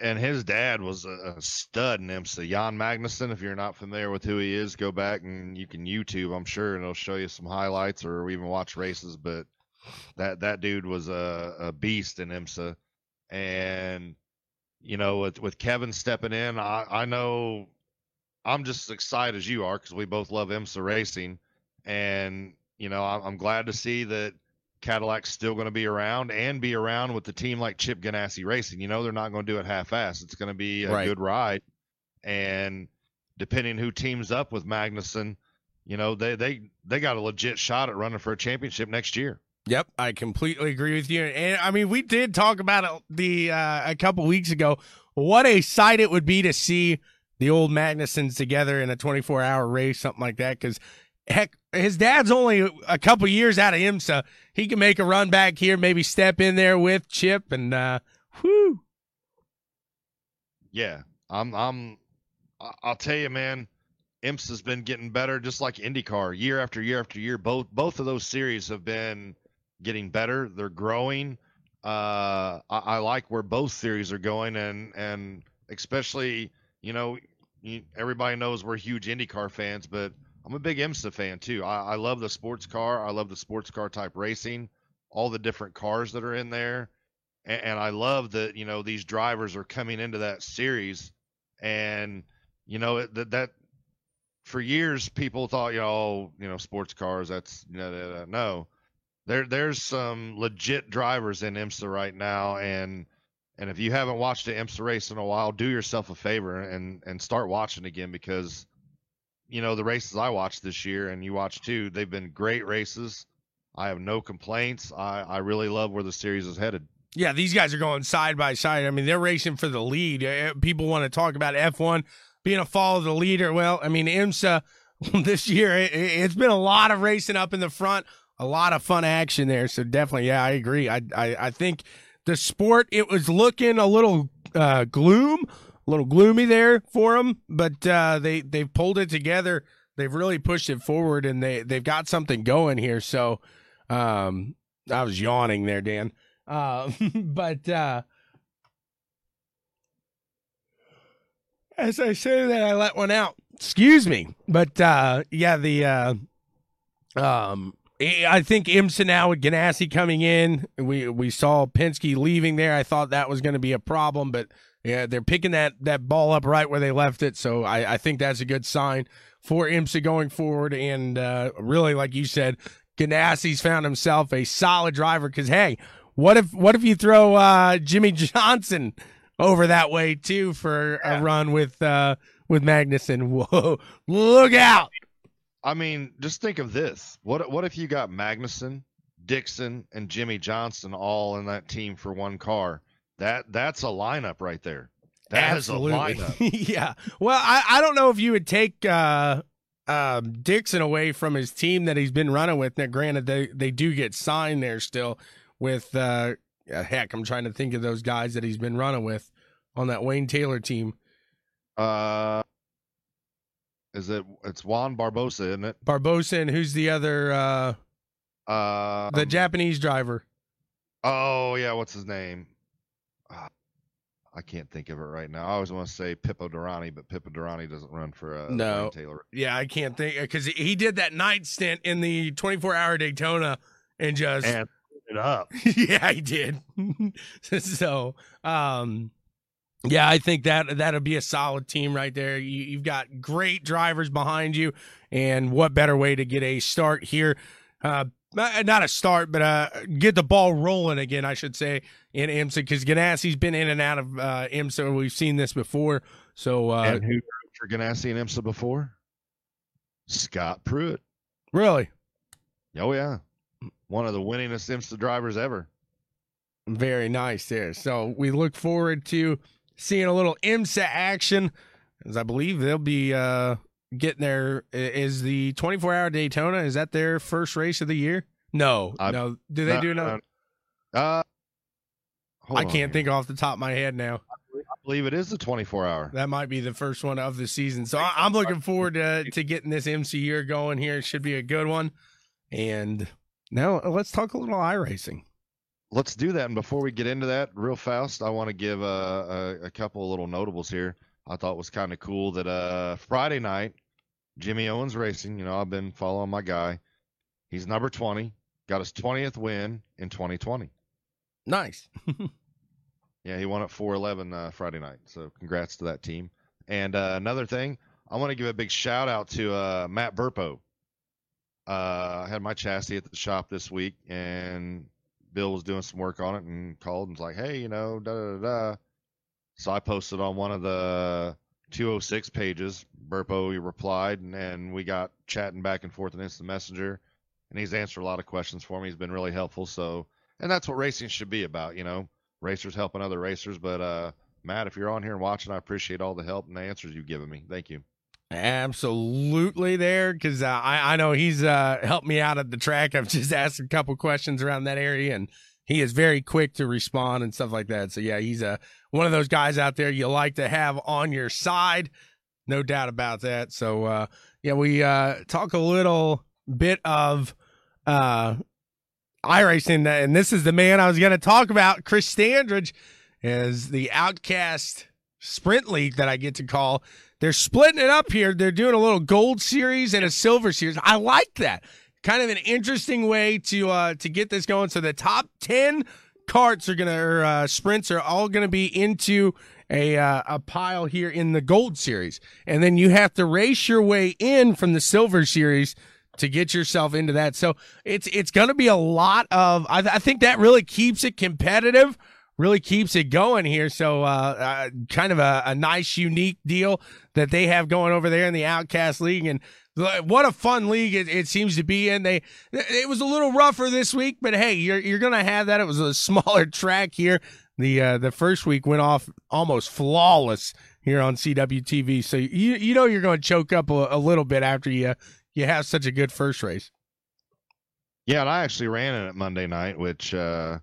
and his dad was a, stud in IMSA. Jan Magnussen, if you're not familiar with who he is, go back and you can YouTube, I'm sure, and it'll show you some highlights or even watch races. But that that dude was a, a beast in IMSA, and you know, with with Kevin stepping in, I, I know I'm just as excited as you are because we both love IMSA racing, and you know, I'm, I'm glad to see that Cadillac's still going to be around and be around with the team like Chip Ganassi Racing. You know, they're not going to do it half-ass. It's going to be a right. good ride, and depending who teams up with Magnussen, you know, they they they got a legit shot at running for a championship next year. Yep, I completely agree with you. And I mean, we did talk about it the uh, a couple weeks ago. What a sight it would be to see the old Magnussens together in a 24 hour race, something like that. Because heck, his dad's only a couple years out of IMSA. He can make a run back here, maybe step in there with Chip, and uh, whoo. Yeah, I'm. I'm. I'll tell you, man. IMSA's been getting better, just like IndyCar, year after year after year. Both both of those series have been getting better. They're growing. Uh, I, I like where both series are going, and and especially you know everybody knows we're huge IndyCar fans, but I'm a big IMSA fan too. I, I love the sports car. I love the sports car type racing, all the different cars that are in there, and, and I love that you know these drivers are coming into that series, and you know that that for years people thought you know oh, you know sports cars that's you know no there there's some legit drivers in IMSA right now and and if you haven't watched an IMSA race in a while do yourself a favor and and start watching again because you know the races I watched this year and you watched too they've been great races I have no complaints I I really love where the series is headed yeah these guys are going side by side I mean they're racing for the lead uh, people want to talk about F1 being a follow the leader. Well, I mean, IMSA this year, it, has been a lot of racing up in the front, a lot of fun action there. So definitely, yeah, I agree. I, I, I think the sport, it was looking a little uh, gloom, a little gloomy there for them, but uh, they, they've pulled it together. They've really pushed it forward and they, they've got something going here. So um, I was yawning there, Dan. Uh, but, uh, as I say that, I let one out. Excuse me, but uh, yeah, the uh, um, I think IMSA now with Ganassi coming in, we we saw Penske leaving there. I thought that was going to be a problem, but yeah, they're picking that that ball up right where they left it. So I, I think that's a good sign for IMSA going forward. And uh, really, like you said, Ganassi's found himself a solid driver. Because hey, what if what if you throw uh, Jimmie Johnson? over that way too for yeah. a run with uh with Magnussen. Whoa, look out! I mean, just think of this. What what if you got Magnussen, Dixon, and Jimmy Johnson all in that team for one car? That that's a lineup right there. That Absolutely. yeah. Well, I, I don't know if you would take uh, uh, Dixon away from his team that he's been running with. Now, granted, they, they do get signed there still with uh, heck. I'm trying to think of those guys that he's been running with on that Wayne Taylor team? Uh, is it? It's Juan Barbosa, isn't it? Barbosa, and who's the other? Uh, uh, the um, Japanese driver. Oh yeah, what's his name? Uh, I can't think of it right now. I always want to say Pipo Derani, but Pipo Derani doesn't run for uh, no Wayne Taylor. Yeah, I can't think because he did that night stint in the 24 hour Daytona and just and it up. yeah, he did. so, um, yeah, I think that that'll be a solid team right there. You, have got great drivers behind you, and what better way to get a start here? Uh, not a start, but uh, get the ball rolling again, I should say, in IMSA because Ganassi's been in and out of uh, IMSA. We've seen this before. So, uh, and who for Ganassi and IMSA before? Scott Pruett. Really? Oh yeah, one of the winningest IMSA drivers ever. Very nice there. So we look forward to seeing a little IMSA action, as I believe they'll be uh, getting their is the 24 hour Daytona. Is that their first race of the year? No, uh, no. Do they do another? Uh, I can't think off the top of my head now. I believe it is the 24 hour. That might be the first one of the season. So I'm looking forward to, to getting this IMSA year going here. It should be a good one. And now let's talk a little iRacing let's do that. And before we get into that, real fast, I want to give a, a, a couple of little notables here. I thought was kind of cool that uh, Friday night, Jimmy Owens Racing. You know, I've been following my guy. He's number twenty. Got his twentieth win in 2020. Nice. yeah, he won at 411 uh, Friday night. So congrats to that team. And uh, another thing, I want to give a big shout out to uh, Matt Burpo. Uh, I had my chassis at the shop this week, and Bill was doing some work on it and called and was like, hey, you know, da da da. So I posted on one of the 206 pages. Burpo he replied, and, and we got chatting back and forth in Instant Messenger. And he's answered a lot of questions for me. He's been really helpful. So, and that's what racing should be about, you know, racers helping other racers. But uh, Matt, if you're on here and watching, I appreciate all the help and the answers you've given me. Thank you. Absolutely there because uh, I, I know he's uh, helped me out at the track. I've just asked a couple questions around that area and he is very quick to respond and stuff like that. So yeah, he's a uh, one of those guys out there you like to have on your side, no doubt about that. So uh, yeah, we uh, talk a little bit of uh, iRacing, and this is the man I was going to talk about. Chris Standridge is the Outcast Sprint League that I get to call. They're splitting it up here. They're doing a little gold series and a silver series. I like that. Kind of an interesting way to uh, to get this going. So the top ten carts are gonna or uh, sprints are all gonna be into a uh, a pile here in the gold series, and then you have to race your way in from the silver series to get yourself into that. So it's it's going to be a lot of. I, I, think that really keeps it competitive, really keeps it going here. So uh, uh, kind of a, a, nice, unique deal that they have going over there in the Outcast League, and what a fun league it, it seems to be in. They it was a little rougher this week, but hey, you're you're to have that. It was a smaller track here. The uh, the first week went off almost flawless here on CWTV. So you you know you're going to choke up a, a little bit after you you have such a good first race. Yeah, and I actually ran in it Monday night, which uh,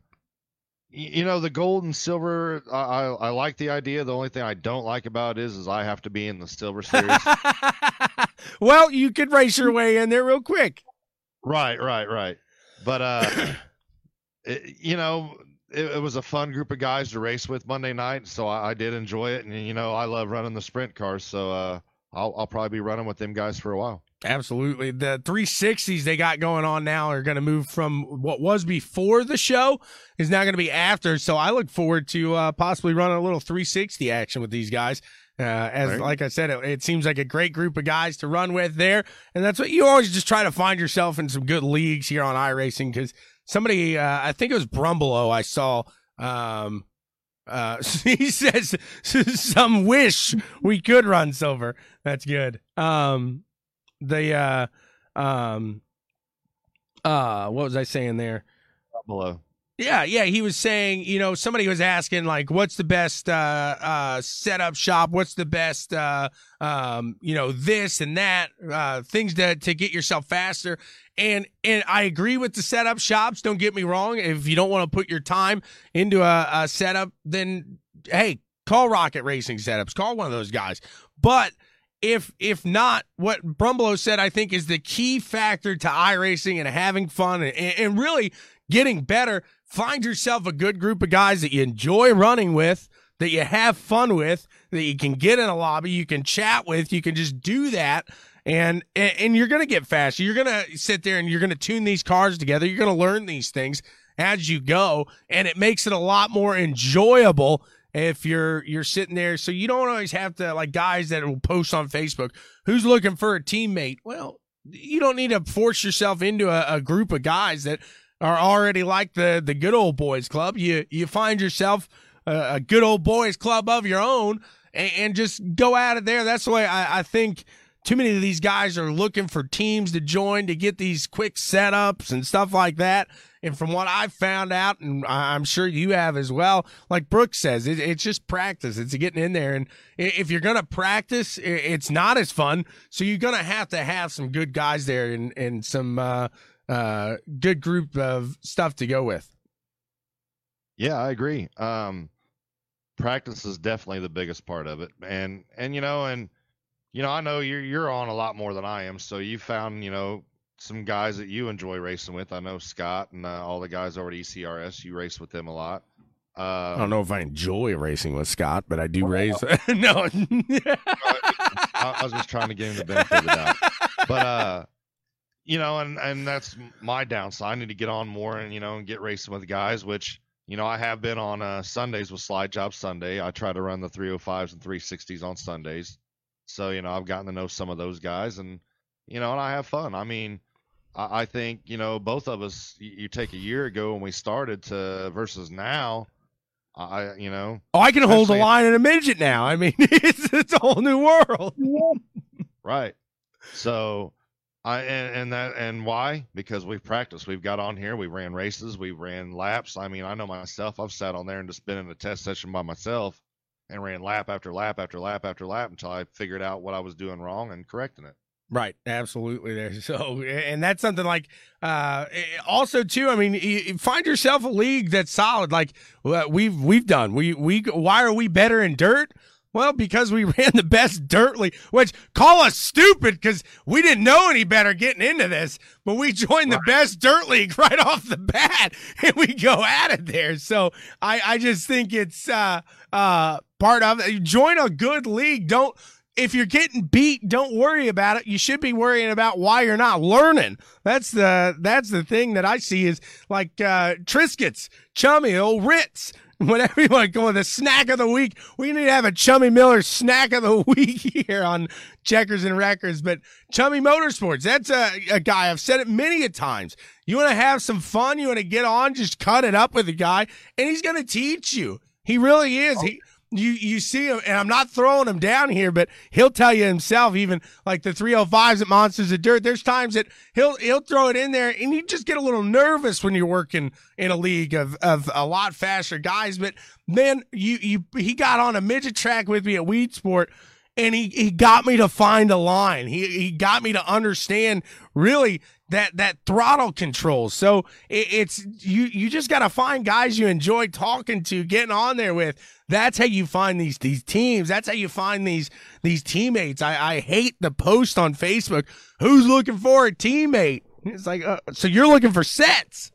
you know the gold and silver. I, I, I like the idea. The only thing I don't like about it is is I have to be in the silver series. well, you could race your way in there real quick. Right, right, right. But uh, it, you know, it, it, was a fun group of guys to race with Monday night, so I, I, did enjoy it. And you know, I love running the sprint cars, so uh, I'll I'll probably be running with them guys for a while. Absolutely. The 360s they got going on now are going to move from what was before the show is now going to be after. So I look forward to uh, possibly running a little 360 action with these guys. Uh, as right. like I said, it, it, seems like a great group of guys to run with there, and that's what you always just try to find yourself in some good leagues here on iRacing because somebody, uh, I think it was Brumbelow, I saw. Um, uh, he says some wish we could run silver. That's good. Um, the uh um uh what was I saying there? Below. Yeah, yeah, he was saying, you know, somebody was asking like what's the best uh uh setup shop, what's the best uh um you know, this and that, uh things to to get yourself faster. And and I agree with the setup shops, don't get me wrong. If you don't want to put your time into a, a setup, then hey, call Rocket Racing Setups. Call one of those guys. But if if not, what Brumbelow said, I think is the key factor to iRacing and having fun and, and really getting better. Find yourself a good group of guys that you enjoy running with, that you have fun with, that you can get in a lobby, you can chat with, you can just do that. And, and you're going to get faster. You're going to sit there and you're going to tune these cars together. You're going to learn these things as you go. And it makes it a lot more enjoyable if you're you're sitting there so you don't always have to like guys that will post on facebook who's looking for a teammate well you don't need to force yourself into a, a group of guys that are already like the the good old boys club you you find yourself a, a good old boys club of your own and, just go out of there that's the way I, I think too many of these guys are looking for teams to join to get these quick setups and stuff like that. And from what I've found out, and I'm sure you have as well, like Brooks says, it, it's just practice. It's getting in there. And if you're going to practice, it's not as fun. So you're going to have to have some good guys there and, and some uh, uh, good group of stuff to go with. Yeah, I agree. Um, practice is definitely the biggest part of it. And, and, you know, and, you know, I know you're you're on a lot more than I am, so you found you know some guys that you enjoy racing with. I know Scott and uh, all the guys over at ECRS. You race with them a lot. Uh, I don't know if I enjoy racing with Scott, but I do well, race. no, I, I, was just trying to give him the benefit of the doubt. But uh, you know, and and that's my downside. I need to get on more and you know and get racing with guys, which you know I have been on uh, Sundays with Slide Job Sunday. I try to run the 305s and 360s on Sundays. So, you know, I've gotten to know some of those guys and, you know, and I have fun. I mean, I, I think, you know, both of us, you, you, take a year ago when we started to versus now, I, you know. Oh, I can hold a line in a midget now. I mean, it's, it's a whole new world. right. So, I and, and that and why? Because we've practiced. We've got on here. We ran races. We ran laps. I mean, I know myself. I've sat on there and just been in a test session by myself and ran lap after lap after lap after lap until I figured out what I was doing wrong and correcting it. Right, absolutely. So, and that's something like, uh, also too. I mean, find yourself a league that's solid. Like we've we've done. We we why are we better in dirt? Well, because we ran the best dirt league, which call us stupid because we didn't know any better getting into this, but we joined the best dirt league right off the bat and we go at it there. So I, I just think it's uh, uh, part of it. Join a good league. Don't if you're getting beat, don't worry about it. You should be worrying about why you're not learning. That's the that's the thing that I see is like uh, Triscuits, Chummy, old Ritz. Whenever you want to go with a snack of the week, we need to have a Chummy Miller snack of the week here on Checkers and Records. But Chummy Motorsports, that's a, a guy. I've said it many a times. You want to have some fun, you want to get on, just cut it up with a guy, and he's going to teach you. He really is. He you you see him, and I'm not throwing him down here, but he'll tell you himself. Even like the 305s at Monsters of Dirt, there's times that he'll he'll throw it in there, and you just get a little nervous when you're working in a league of of a lot faster guys. But then you you he got on a midget track with me at Weedsport. And he, he got me to find a line. He he got me to understand really that that throttle control. So it, it's you you just got to find guys you enjoy talking to, getting on there with. That's how you find these these teams. That's how you find these these teammates. I I hate the post on Facebook. Who's looking for a teammate? It's like uh, so you're looking for sets.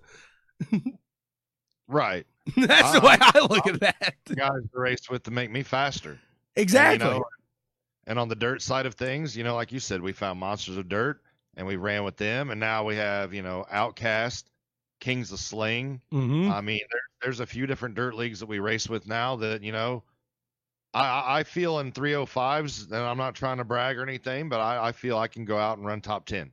right. That's I, the way I look I'm, at that. Guys to race with to make me faster. Exactly. And, you know, and on the dirt side of things, you know, like you said, we found monsters of dirt and we ran with them, and now we have you know Outcast, Kings of Sling. Mm-hmm. I mean, there, there's a few different dirt leagues that we race with now that you know. I, I feel in 305s, and I'm not trying to brag or anything, but I, I feel I can go out and run top 10.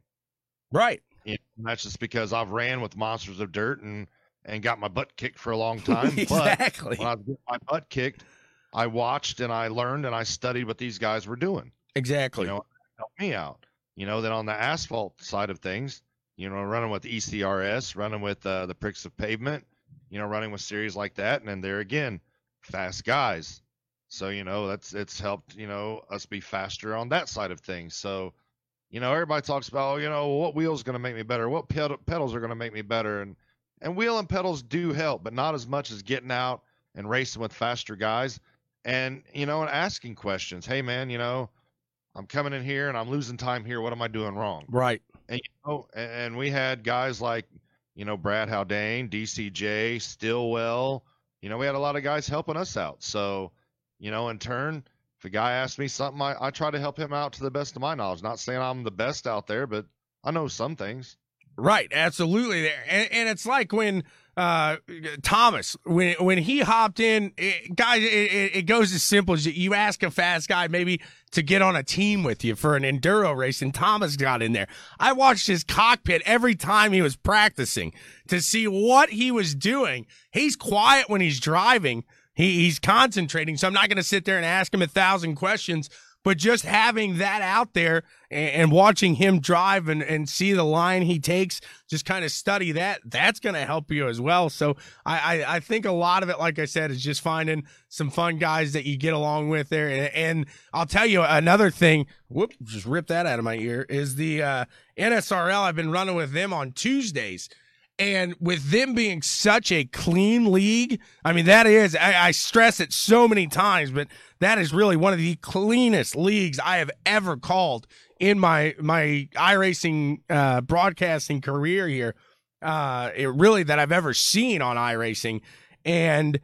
Right. You know, that's just because I've ran with monsters of dirt and and got my butt kicked for a long time. exactly. But when I was my butt kicked, I watched and I learned and I studied what these guys were doing. Exactly. You know, help me out. You know, then on the asphalt side of things, you know, running with ECRS, running with uh, the pricks of pavement, you know, running with series like that, and then there again, fast guys. So you know, that's it's helped you know us be faster on that side of things. So you know, everybody talks about, oh, you know, what wheels going to make me better, what pedal, pedals are going to make me better, and and wheel and pedals do help, but not as much as getting out and racing with faster guys, and you know, and asking questions. Hey, man, you know, I'm coming in here and I'm losing time here. What am I doing wrong? Right. And you know, and we had guys like, you know, Brad Haldane, DCJ, Stillwell. You know, we had a lot of guys helping us out. So, you know, in turn, if a guy asks me something, I, I try to help him out to the best of my knowledge. Not saying I'm the best out there, but I know some things. Right, absolutely. There, and, and it's like when uh, Thomas when when he hopped in, it, guys, it, it, goes as simple as you ask a fast guy maybe to get on a team with you for an enduro race, and Thomas got in there. I watched his cockpit every time he was practicing to see what he was doing. He's quiet when he's driving. He, he's concentrating, so I'm not going to sit there and ask him a thousand questions but just having that out there and, and watching him drive and, and see the line he takes, just kind of study that, that's going to help you as well. So I, I, I, think a lot of it, like I said, is just finding some fun guys that you get along with there. And, and I'll tell you another thing, whoop, just rip that out of my ear, is the uh, NSRL. I've been running with them on Tuesdays. And with them being such a clean league, I mean, that is, I, I, stress it so many times, but that is really one of the cleanest leagues I have ever called in my, my iRacing uh, broadcasting career here. Uh, it really that I've ever seen on iRacing. And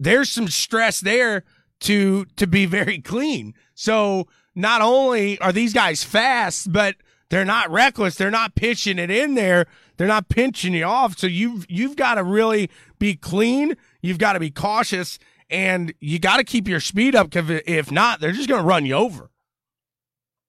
there's some stress there to, to be very clean. So not only are these guys fast, but they're not reckless. They're not pitching it in there. They're not pinching you off. So you've you've got to really be clean. You've got to be cautious, and you got to keep your speed up. Because if not, they're just going to run you over.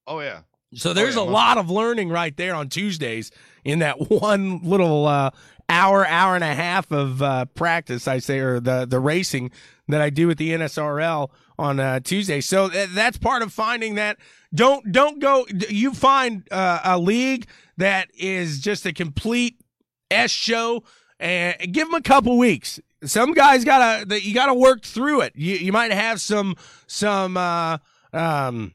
Oh yeah. So there's oh, yeah. a lot of learning right there on Tuesdays in that one little uh, hour, hour and a half of uh, practice. I say, or the the racing that I do with the NSRL on uh, Tuesday. So th- that's part of finding that. Don't don't go. You find uh, a league that is just a complete s show, and give them a couple weeks. Some guys gotta that you gotta work through it. You you might have some some uh, um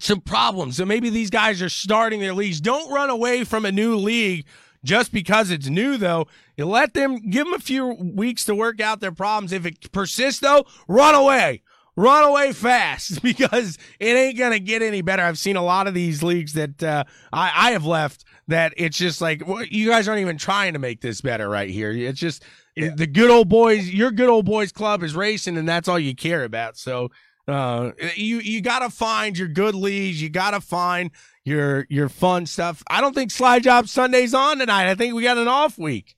some problems. So maybe these guys are starting their leagues. Don't run away from a new league just because it's new though. You let them give them a few weeks to work out their problems. If it persists though, run away run away fast because it ain't going to get any better. I've seen a lot of these leagues that uh, I, I have left that it's just like, well, you guys aren't even trying to make this better right here. It's just yeah. the good old boys, your good old boys club is racing, and that's all you care about. So, uh, you you gotta find your good leagues. You gotta find your your fun stuff. I don't think Slide Job Sunday's on tonight. I think we got an off week.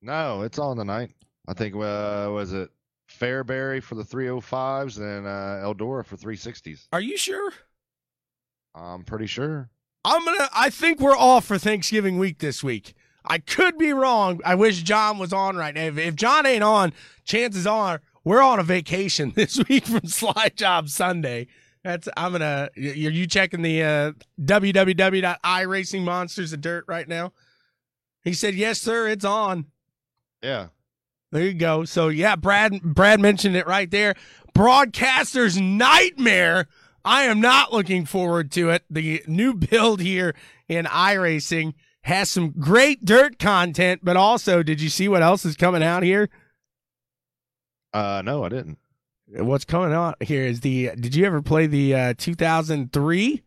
No, it's on tonight. I think uh, was it Fairbury for the 305s and uh, Eldora for 360s. Are you sure? I'm pretty sure. I'm gonna. I think we're off for Thanksgiving week this week. I could be wrong. I wish John was on right now. If, if John ain't on, chances are we're on a vacation this week from Slide Job Sunday. That's I'm gonna. Are you checking the uh, www.iracingmonsters of dirt right now? He said, "Yes, sir. It's on." Yeah. There you go. So yeah, Brad. Brad mentioned it right there. Broadcaster's nightmare. I am not looking forward to it. The new build here in iRacing has some great dirt content, but also, did you see what else is coming out here? Uh, no, I didn't. What's coming out here is the. Did you ever play the uh, 2003?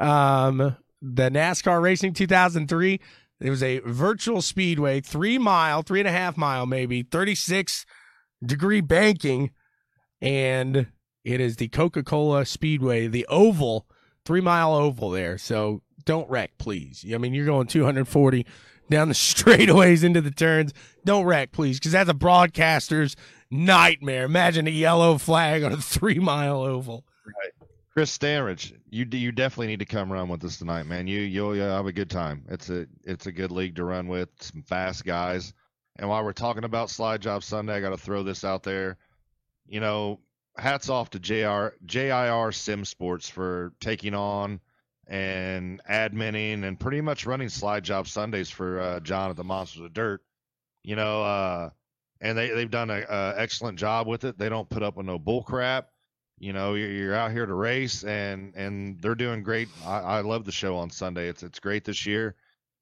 Um, the NASCAR Racing 2003. It was a virtual speedway, three mile, three and a half mile, maybe 36 degree banking, and it is the Coca Cola Speedway, the oval, three mile oval there. So don't wreck, please. I mean, you're going 240 down the straightaways into the turns. Don't wreck, please, because that's a broadcaster's nightmare. Imagine a yellow flag on a three mile oval. Right. Chris Stanridge, you you definitely need to come run with us tonight, man. You you'll, you'll have a good time. It's a it's a good league to run with, some fast guys. And while we're talking about Slide Job Sunday, I got to throw this out there. You know, hats off to JR JIR Sim Sports for taking on and adminning and pretty much running slide job Sundays for uh, John at the Monsters of Dirt. You know, uh, and they they've done an excellent job with it. They don't put up with no bull crap. You know, you're, you're out here to race, and and they're doing great. I, I love the show on Sunday. It's it's great this year,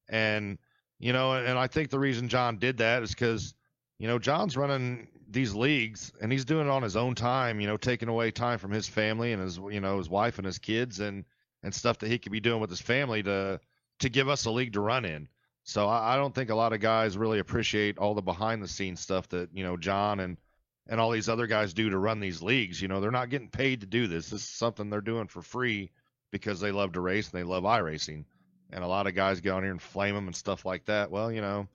and you know, and I think the reason John did that is because you know John's running these leagues and he's doing it on his own time. You know, taking away time from his family and his you know his wife and his kids and and stuff that he could be doing with his family to to give us a league to run in. So I, I don't think a lot of guys really appreciate all the behind the scenes stuff that you know John and and all these other guys do to run these leagues. You know, they're not getting paid to do this. This is something they're doing for free because they love to race and they love iRacing. And a lot of guys get on here and flame them and stuff like that. Well, you know,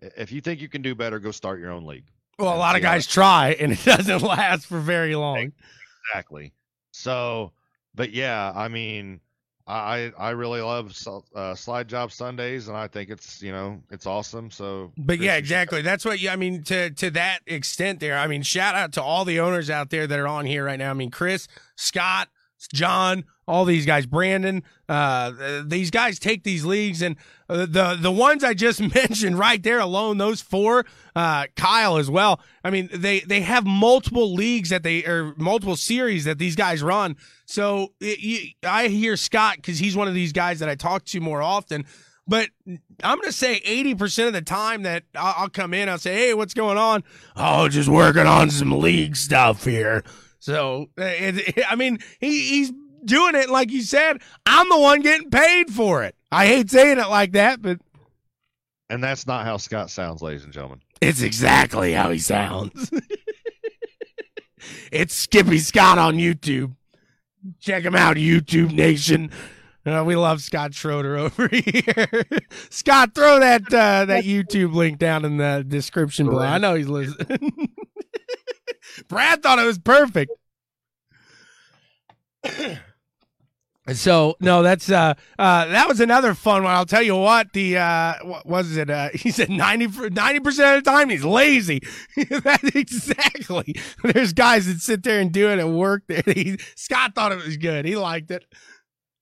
if you think you can do better, go start your own league. Well, a lot of guys try and it doesn't last for very long. Exactly. So, but yeah, I mean, I I really love uh, slide job Sundays, and I think it's you know it's awesome. So, but yeah, exactly. That's what you. I mean, to to that extent, there. I mean, shout out to all the owners out there that are on here right now. I mean, Chris, Scott, John, all these guys, Brandon, uh, these guys take these leagues, and uh, the the ones I just mentioned right there alone, those four, uh, Kyle as well. I mean, they they have multiple leagues that they or multiple series that these guys run. So it, you, I hear Scott because he's one of these guys that I talk to more often. But I'm going to say 80% of the time that I'll, I'll come in, I'll say, Hey, what's going on? Oh, just working on some league stuff here. So, it, it, I mean, he, he's doing it like you said. I'm the one getting paid for it. I hate saying it like that, but. And that's not how Scott sounds, ladies and gentlemen. It's exactly how he sounds. it's Skippy Scott on YouTube. Check him out, YouTube Nation. Uh, we love Scott Schroeder over here. Scott, throw that uh, that YouTube link down in the description below. I know he's listening. Brad thought it was perfect. So no, that's uh uh that was another fun one. I'll tell you what, the uh what was it? Uh he said 90 percent of the time he's lazy. that exactly. There's guys that sit there and do it at work there. He, Scott thought it was good. He liked it.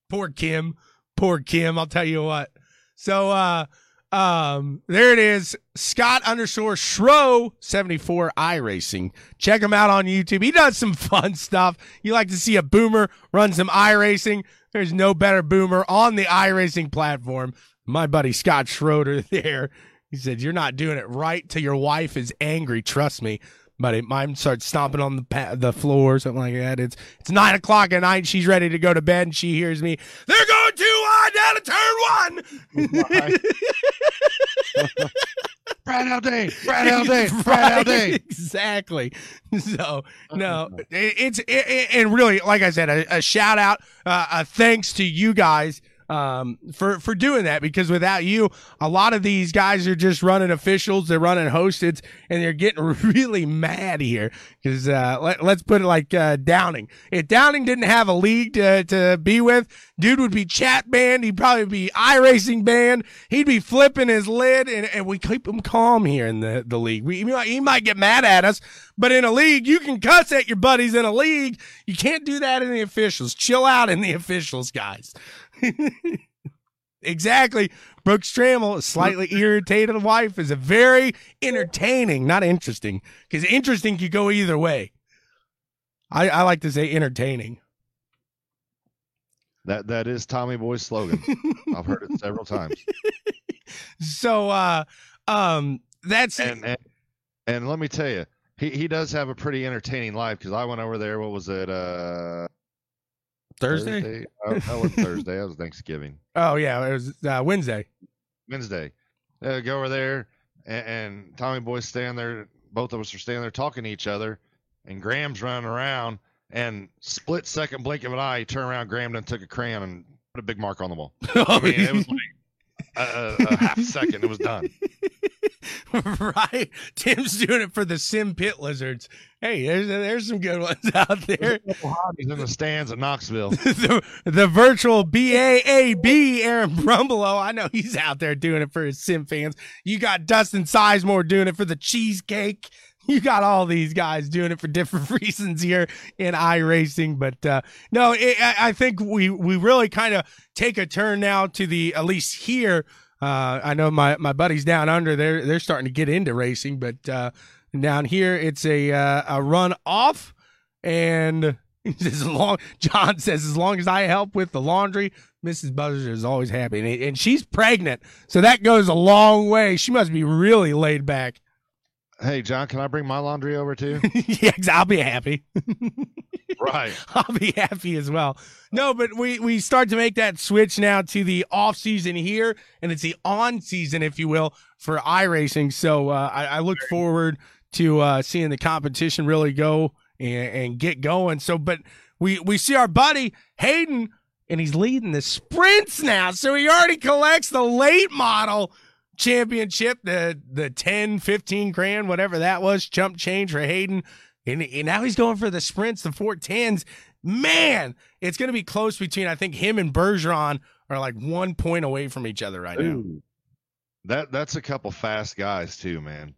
Poor Kim. Poor Kim, I'll tell you what. So uh um, there it is. Scott underscore Shro 74 iRacing. Check him out on YouTube. He does some fun stuff. You like to see a boomer run some iRacing. There's no better boomer on the iRacing platform. My buddy Scott Schroeder there. He said, You're not doing it right till your wife is angry. Trust me. but it might start stomping on the pa- the floor or something like that. It's it's nine o'clock at night. She's ready to go to bed, and she hears me. They're going too wide down to turn one. Brad Haldane, Brad Haldane, Brad Haldane. exactly. So no, it, it's it, it- and really, like I said, a, a shout out, uh, a thanks to you guys um, for for doing that because without you, a lot of these guys are just running officials, they're running hosted, and they're getting really mad here because uh, let, let's put it like uh, Downing. If Downing didn't have a league to to be with, dude would be chat banned. He'd probably be iRacing banned. He'd be flipping his lid, and, and we keep him calm here in the the league. We, he might get mad at us, but in a league, you can cuss at your buddies in a league. You can't do that in the officials. Chill out in the officials, guys. Exactly. Brooks Trammell, a slightly irritated wife, is a very entertaining, not interesting, because interesting could go either way. I, I like to say entertaining. That that is Tommy Boy's slogan. I've heard it several times. So, uh, um, that's And and, and let me tell you, he, he does have a pretty entertaining life because I went over there. What was it? Uh, Thursday. Oh, that was Thursday. That was Thanksgiving. Oh yeah, it was uh, Wednesday. Wednesday. Uh, go over there, and, and Tommy Boy's standing there. Both of us are standing there talking to each other, and Graham's running around. And split second blink of an eye, he turned around, Graham and took a crayon and put a big mark on the wall. I mean, it was like a, a, a half second. It was done. right. Tim's doing it for the Sim Pit Lizards. Hey, there's there's some good ones out there. He's in the stands at Knoxville. the, the virtual BAAB Aaron Brumbelow. I know he's out there doing it for his Sim fans. You got Dustin Sizemore doing it for the cheesecake. You got all these guys doing it for different reasons here in iRacing, but uh, no, it, I, I think we we really kind of take a turn now to the at least here. Uh, I know my my buddies down under they're they're starting to get into racing, but uh, down here it's a uh, a run off and as long John says as long as I help with the laundry, Mrs. Buzzard is always happy, and, and she's pregnant, so that goes a long way. She must be really laid back. Hey, John, can I bring my laundry over too? yeah, I'll be happy. right. I'll be happy as well. No, but we we start to make that switch now to the off season here, and it's the on season, if you will, for iRacing. So uh, I, I look forward to uh, seeing the competition really go and, and get going. So, but we we see our buddy Hayden, and he's leading the sprints now. So he already collects the late model championship, the the 10, 15 grand, whatever that was, chump change for Hayden. And, and now he's going for the sprints, the 410s. Man, it's going to be close between, I think, him and Bergeron are like one point away from each other right now. Ooh. That that's a couple fast guys too, man.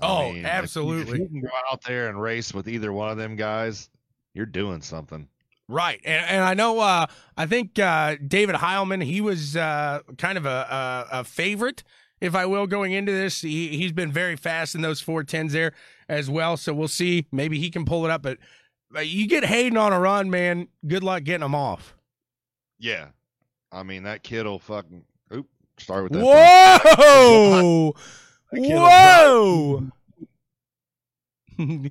I Oh, mean, if you- If absolutely. you can go out there and race with either one of them guys, you're doing something. Right. And, and I know, uh, I think uh, David Heilman, he was uh, kind of a, a, a favorite, if I will, going into this. He, he's been very fast in those 410s there as well. So we'll see. Maybe he can pull it up. But uh, you get Hayden on a run, man. Good luck getting him off. Yeah. I mean, that kid will fucking. Oop. Start with that. Whoa! Whoa!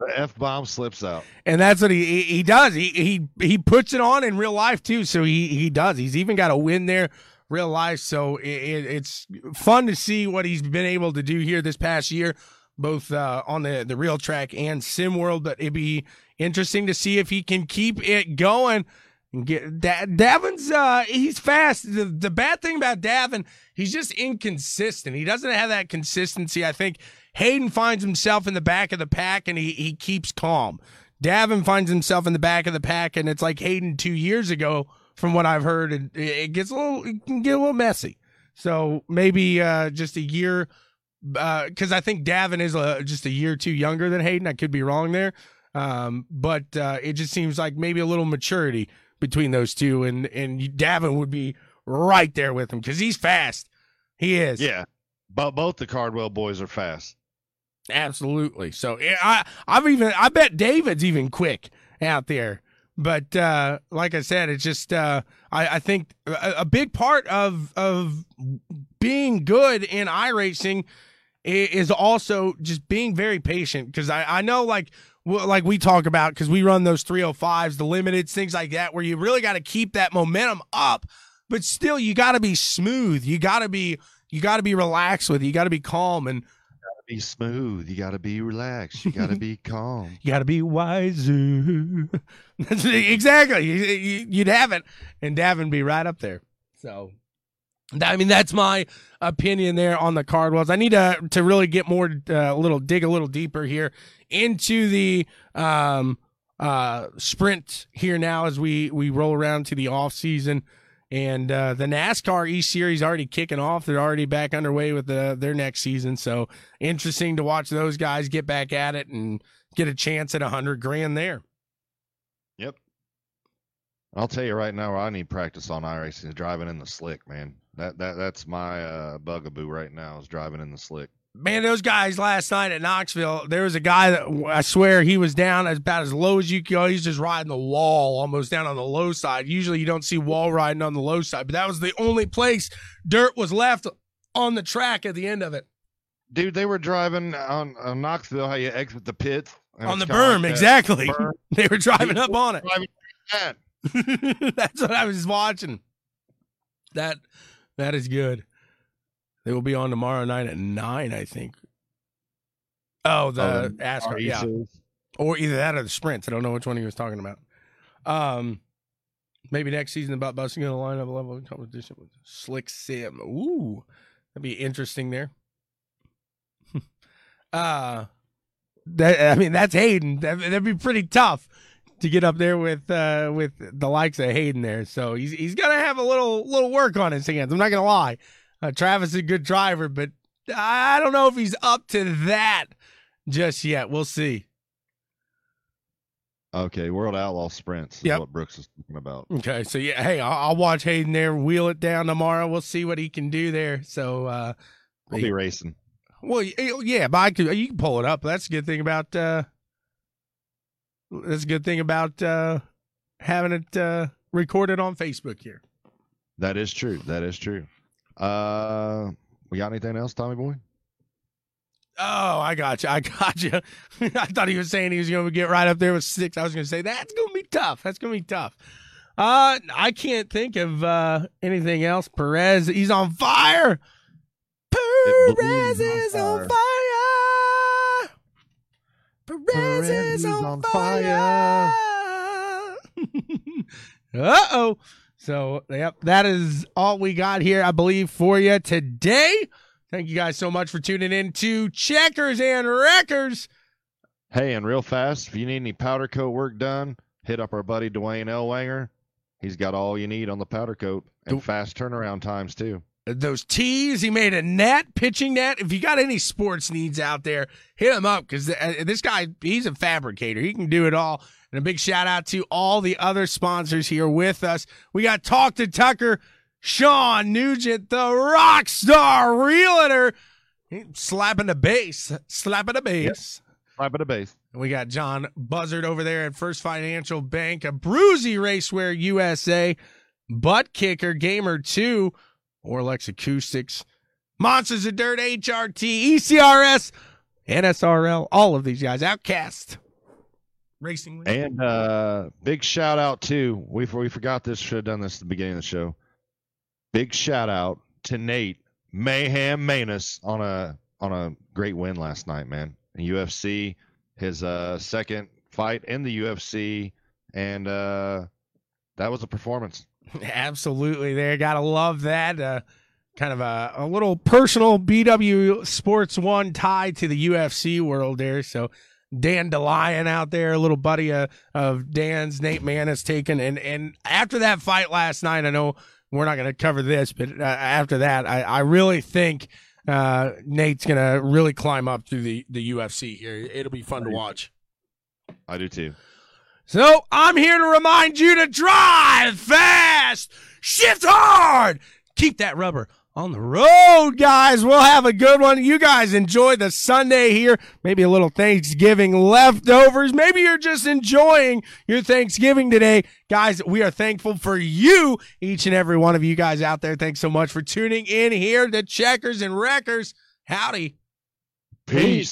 The f bomb slips out. and that's what he he, he does. He he he puts it on in real life too. So he he does. He's even got a win there, real life. So it, it, it's fun to see what he's been able to do here this past year, both uh, on the the real track and sim world. But it'd be interesting to see if he can keep it going. And get da- Davin's uh he's fast. The the bad thing about Davin, he's just inconsistent. He doesn't have that consistency. I think Hayden finds himself in the back of the pack and he he keeps calm. Davin finds himself in the back of the pack and it's like Hayden two years ago, from what I've heard, it, it gets a little it can get a little messy. So maybe uh just a year because I think Davin is uh just a year or two younger than Hayden. I could be wrong there. Um, but uh, it just seems like maybe a little maturity between those two, and and Davin would be right there with him because he's fast. He is, Yeah. But both the Cardwell boys are fast. absolutely. So I I've even I bet David's even quick out there. But uh, like I said, it's just uh, I, I think a, a big part of of being good in iRacing is also just being very patient because I, I know like like we talk about because we run those 305s, the limiteds, things like that, where you really got to keep that momentum up, but still you got to be smooth. You got to be you got to be relaxed with it. You got to be calm and be smooth. You got to be relaxed. You got to be calm. You got to be wiser. exactly. You, would have it, and Davin be right up there. So, I mean, that's my opinion there on the Cardwells. I need to to really get more, a uh, little dig a little deeper here into the um, uh, sprint here now as we we roll around to the off season. And uh, the NASCAR E Series already kicking off. They're already back underway with the, their next season. So interesting to watch those guys get back at it and get a chance at a hundred grand there. Yep. I'll tell you right now, I need practice on iRacing, driving in the slick, man. That that that's my uh, bugaboo right now is driving in the slick man, those guys last night at Knoxville, there was a guy that I swear he was down as about as low as you can go. He's just riding the wall, almost down on the low side. Usually you don't see wall riding on the low side, but that was the only place dirt was left on the track at the end of it. Dude, they were driving on, on Knoxville, how you exit the pit. On the berm, like exactly. Berm. They were driving up on it. That's what I was watching. That that is good. They will be on tomorrow night at nine, I think. Oh, the um, yeah, or either that or the sprints. I don't know which one he was talking about. Um, maybe next season about busting in the lineup level competition with Slick Sim. Ooh, that'd be interesting there. uh that I mean that's Hayden. That, would be pretty tough to get up there with uh with the likes of Hayden there. So he's he's gonna have a little little work on his hands. I'm not gonna lie. Uh, Travis is a good driver, but I don't know if he's up to that just yet. We'll see. Okay, World Outlaw Sprints is yep. what Brooks is talking about. Okay, so yeah, hey, I'll, I'll, watch Hayden there wheel it down tomorrow. We'll see what he can do there. So uh, I'll be racing. Well, yeah, but I could, you can pull it up. That's a good thing about. Uh, that's a good thing about uh, having it uh, recorded on Facebook here. That is true. That is true. Uh, we got anything else, Tommy boy? Oh, I got you. I got you. I thought he was saying he was going to get right up there with six. I was going to say that's going to be tough. That's going to be tough. Uh, I can't think of uh, anything else. Perez, he's on fire. Perez is on fire. Perez, is on fire. uh oh. So, yep, that is all we got here, I believe, for you today. Thank you guys so much for tuning in to Checkers and Wreckers. Hey, and real fast, if you need any powder coat work done, hit up our buddy Dwayne Elwanger. He's got all you need on the powder coat and fast turnaround times, too. Those tees, he made a net, pitching net. If you got any sports needs out there, hit him up because uh, this guy, he's a fabricator. He can do it all. And a big shout out to all the other sponsors here with us. We got Talk to Tucker, Sean Nugent, the rock star realtor, slapping the bass, slapping the bass. Yep. Slapping the bass. We got John Buzzard over there at First Financial Bank, a Bruzy Racewear USA, Butt Kicker, Gamer 2, Auralex Acoustics, Monsters of Dirt, HRT, ECRS, NSRL, all of these guys, Outcast racing. And uh, big shout out to, We we forgot this. Should have done this at the beginning of the show. Big shout out to Nate Mayhem Maness on a on a great win last night, man. In UFC, his uh, second fight in the UFC, and uh, that was a performance. Absolutely, there. Gotta love that. Uh, kind of a, a little personal BW Sports One tie to the UFC world there. So Dan DeLion out there, a little buddy of, of Dan's, Nate Mann has taken. And, and after that fight last night, I know we're not going to cover this, but uh, after that, I, I really think uh, Nate's going to really climb up through the, the UFC here. It'll be fun to watch. I do too. So I'm here to remind you to drive fast, shift hard, keep that rubber on the road, guys. We'll have a good one. You guys enjoy the Sunday here. Maybe a little Thanksgiving leftovers. Maybe you're just enjoying your Thanksgiving today. Guys, we are thankful for you, each and every one of you guys out there. Thanks so much for tuning in here to Checkers and Wreckers. Howdy. Peace.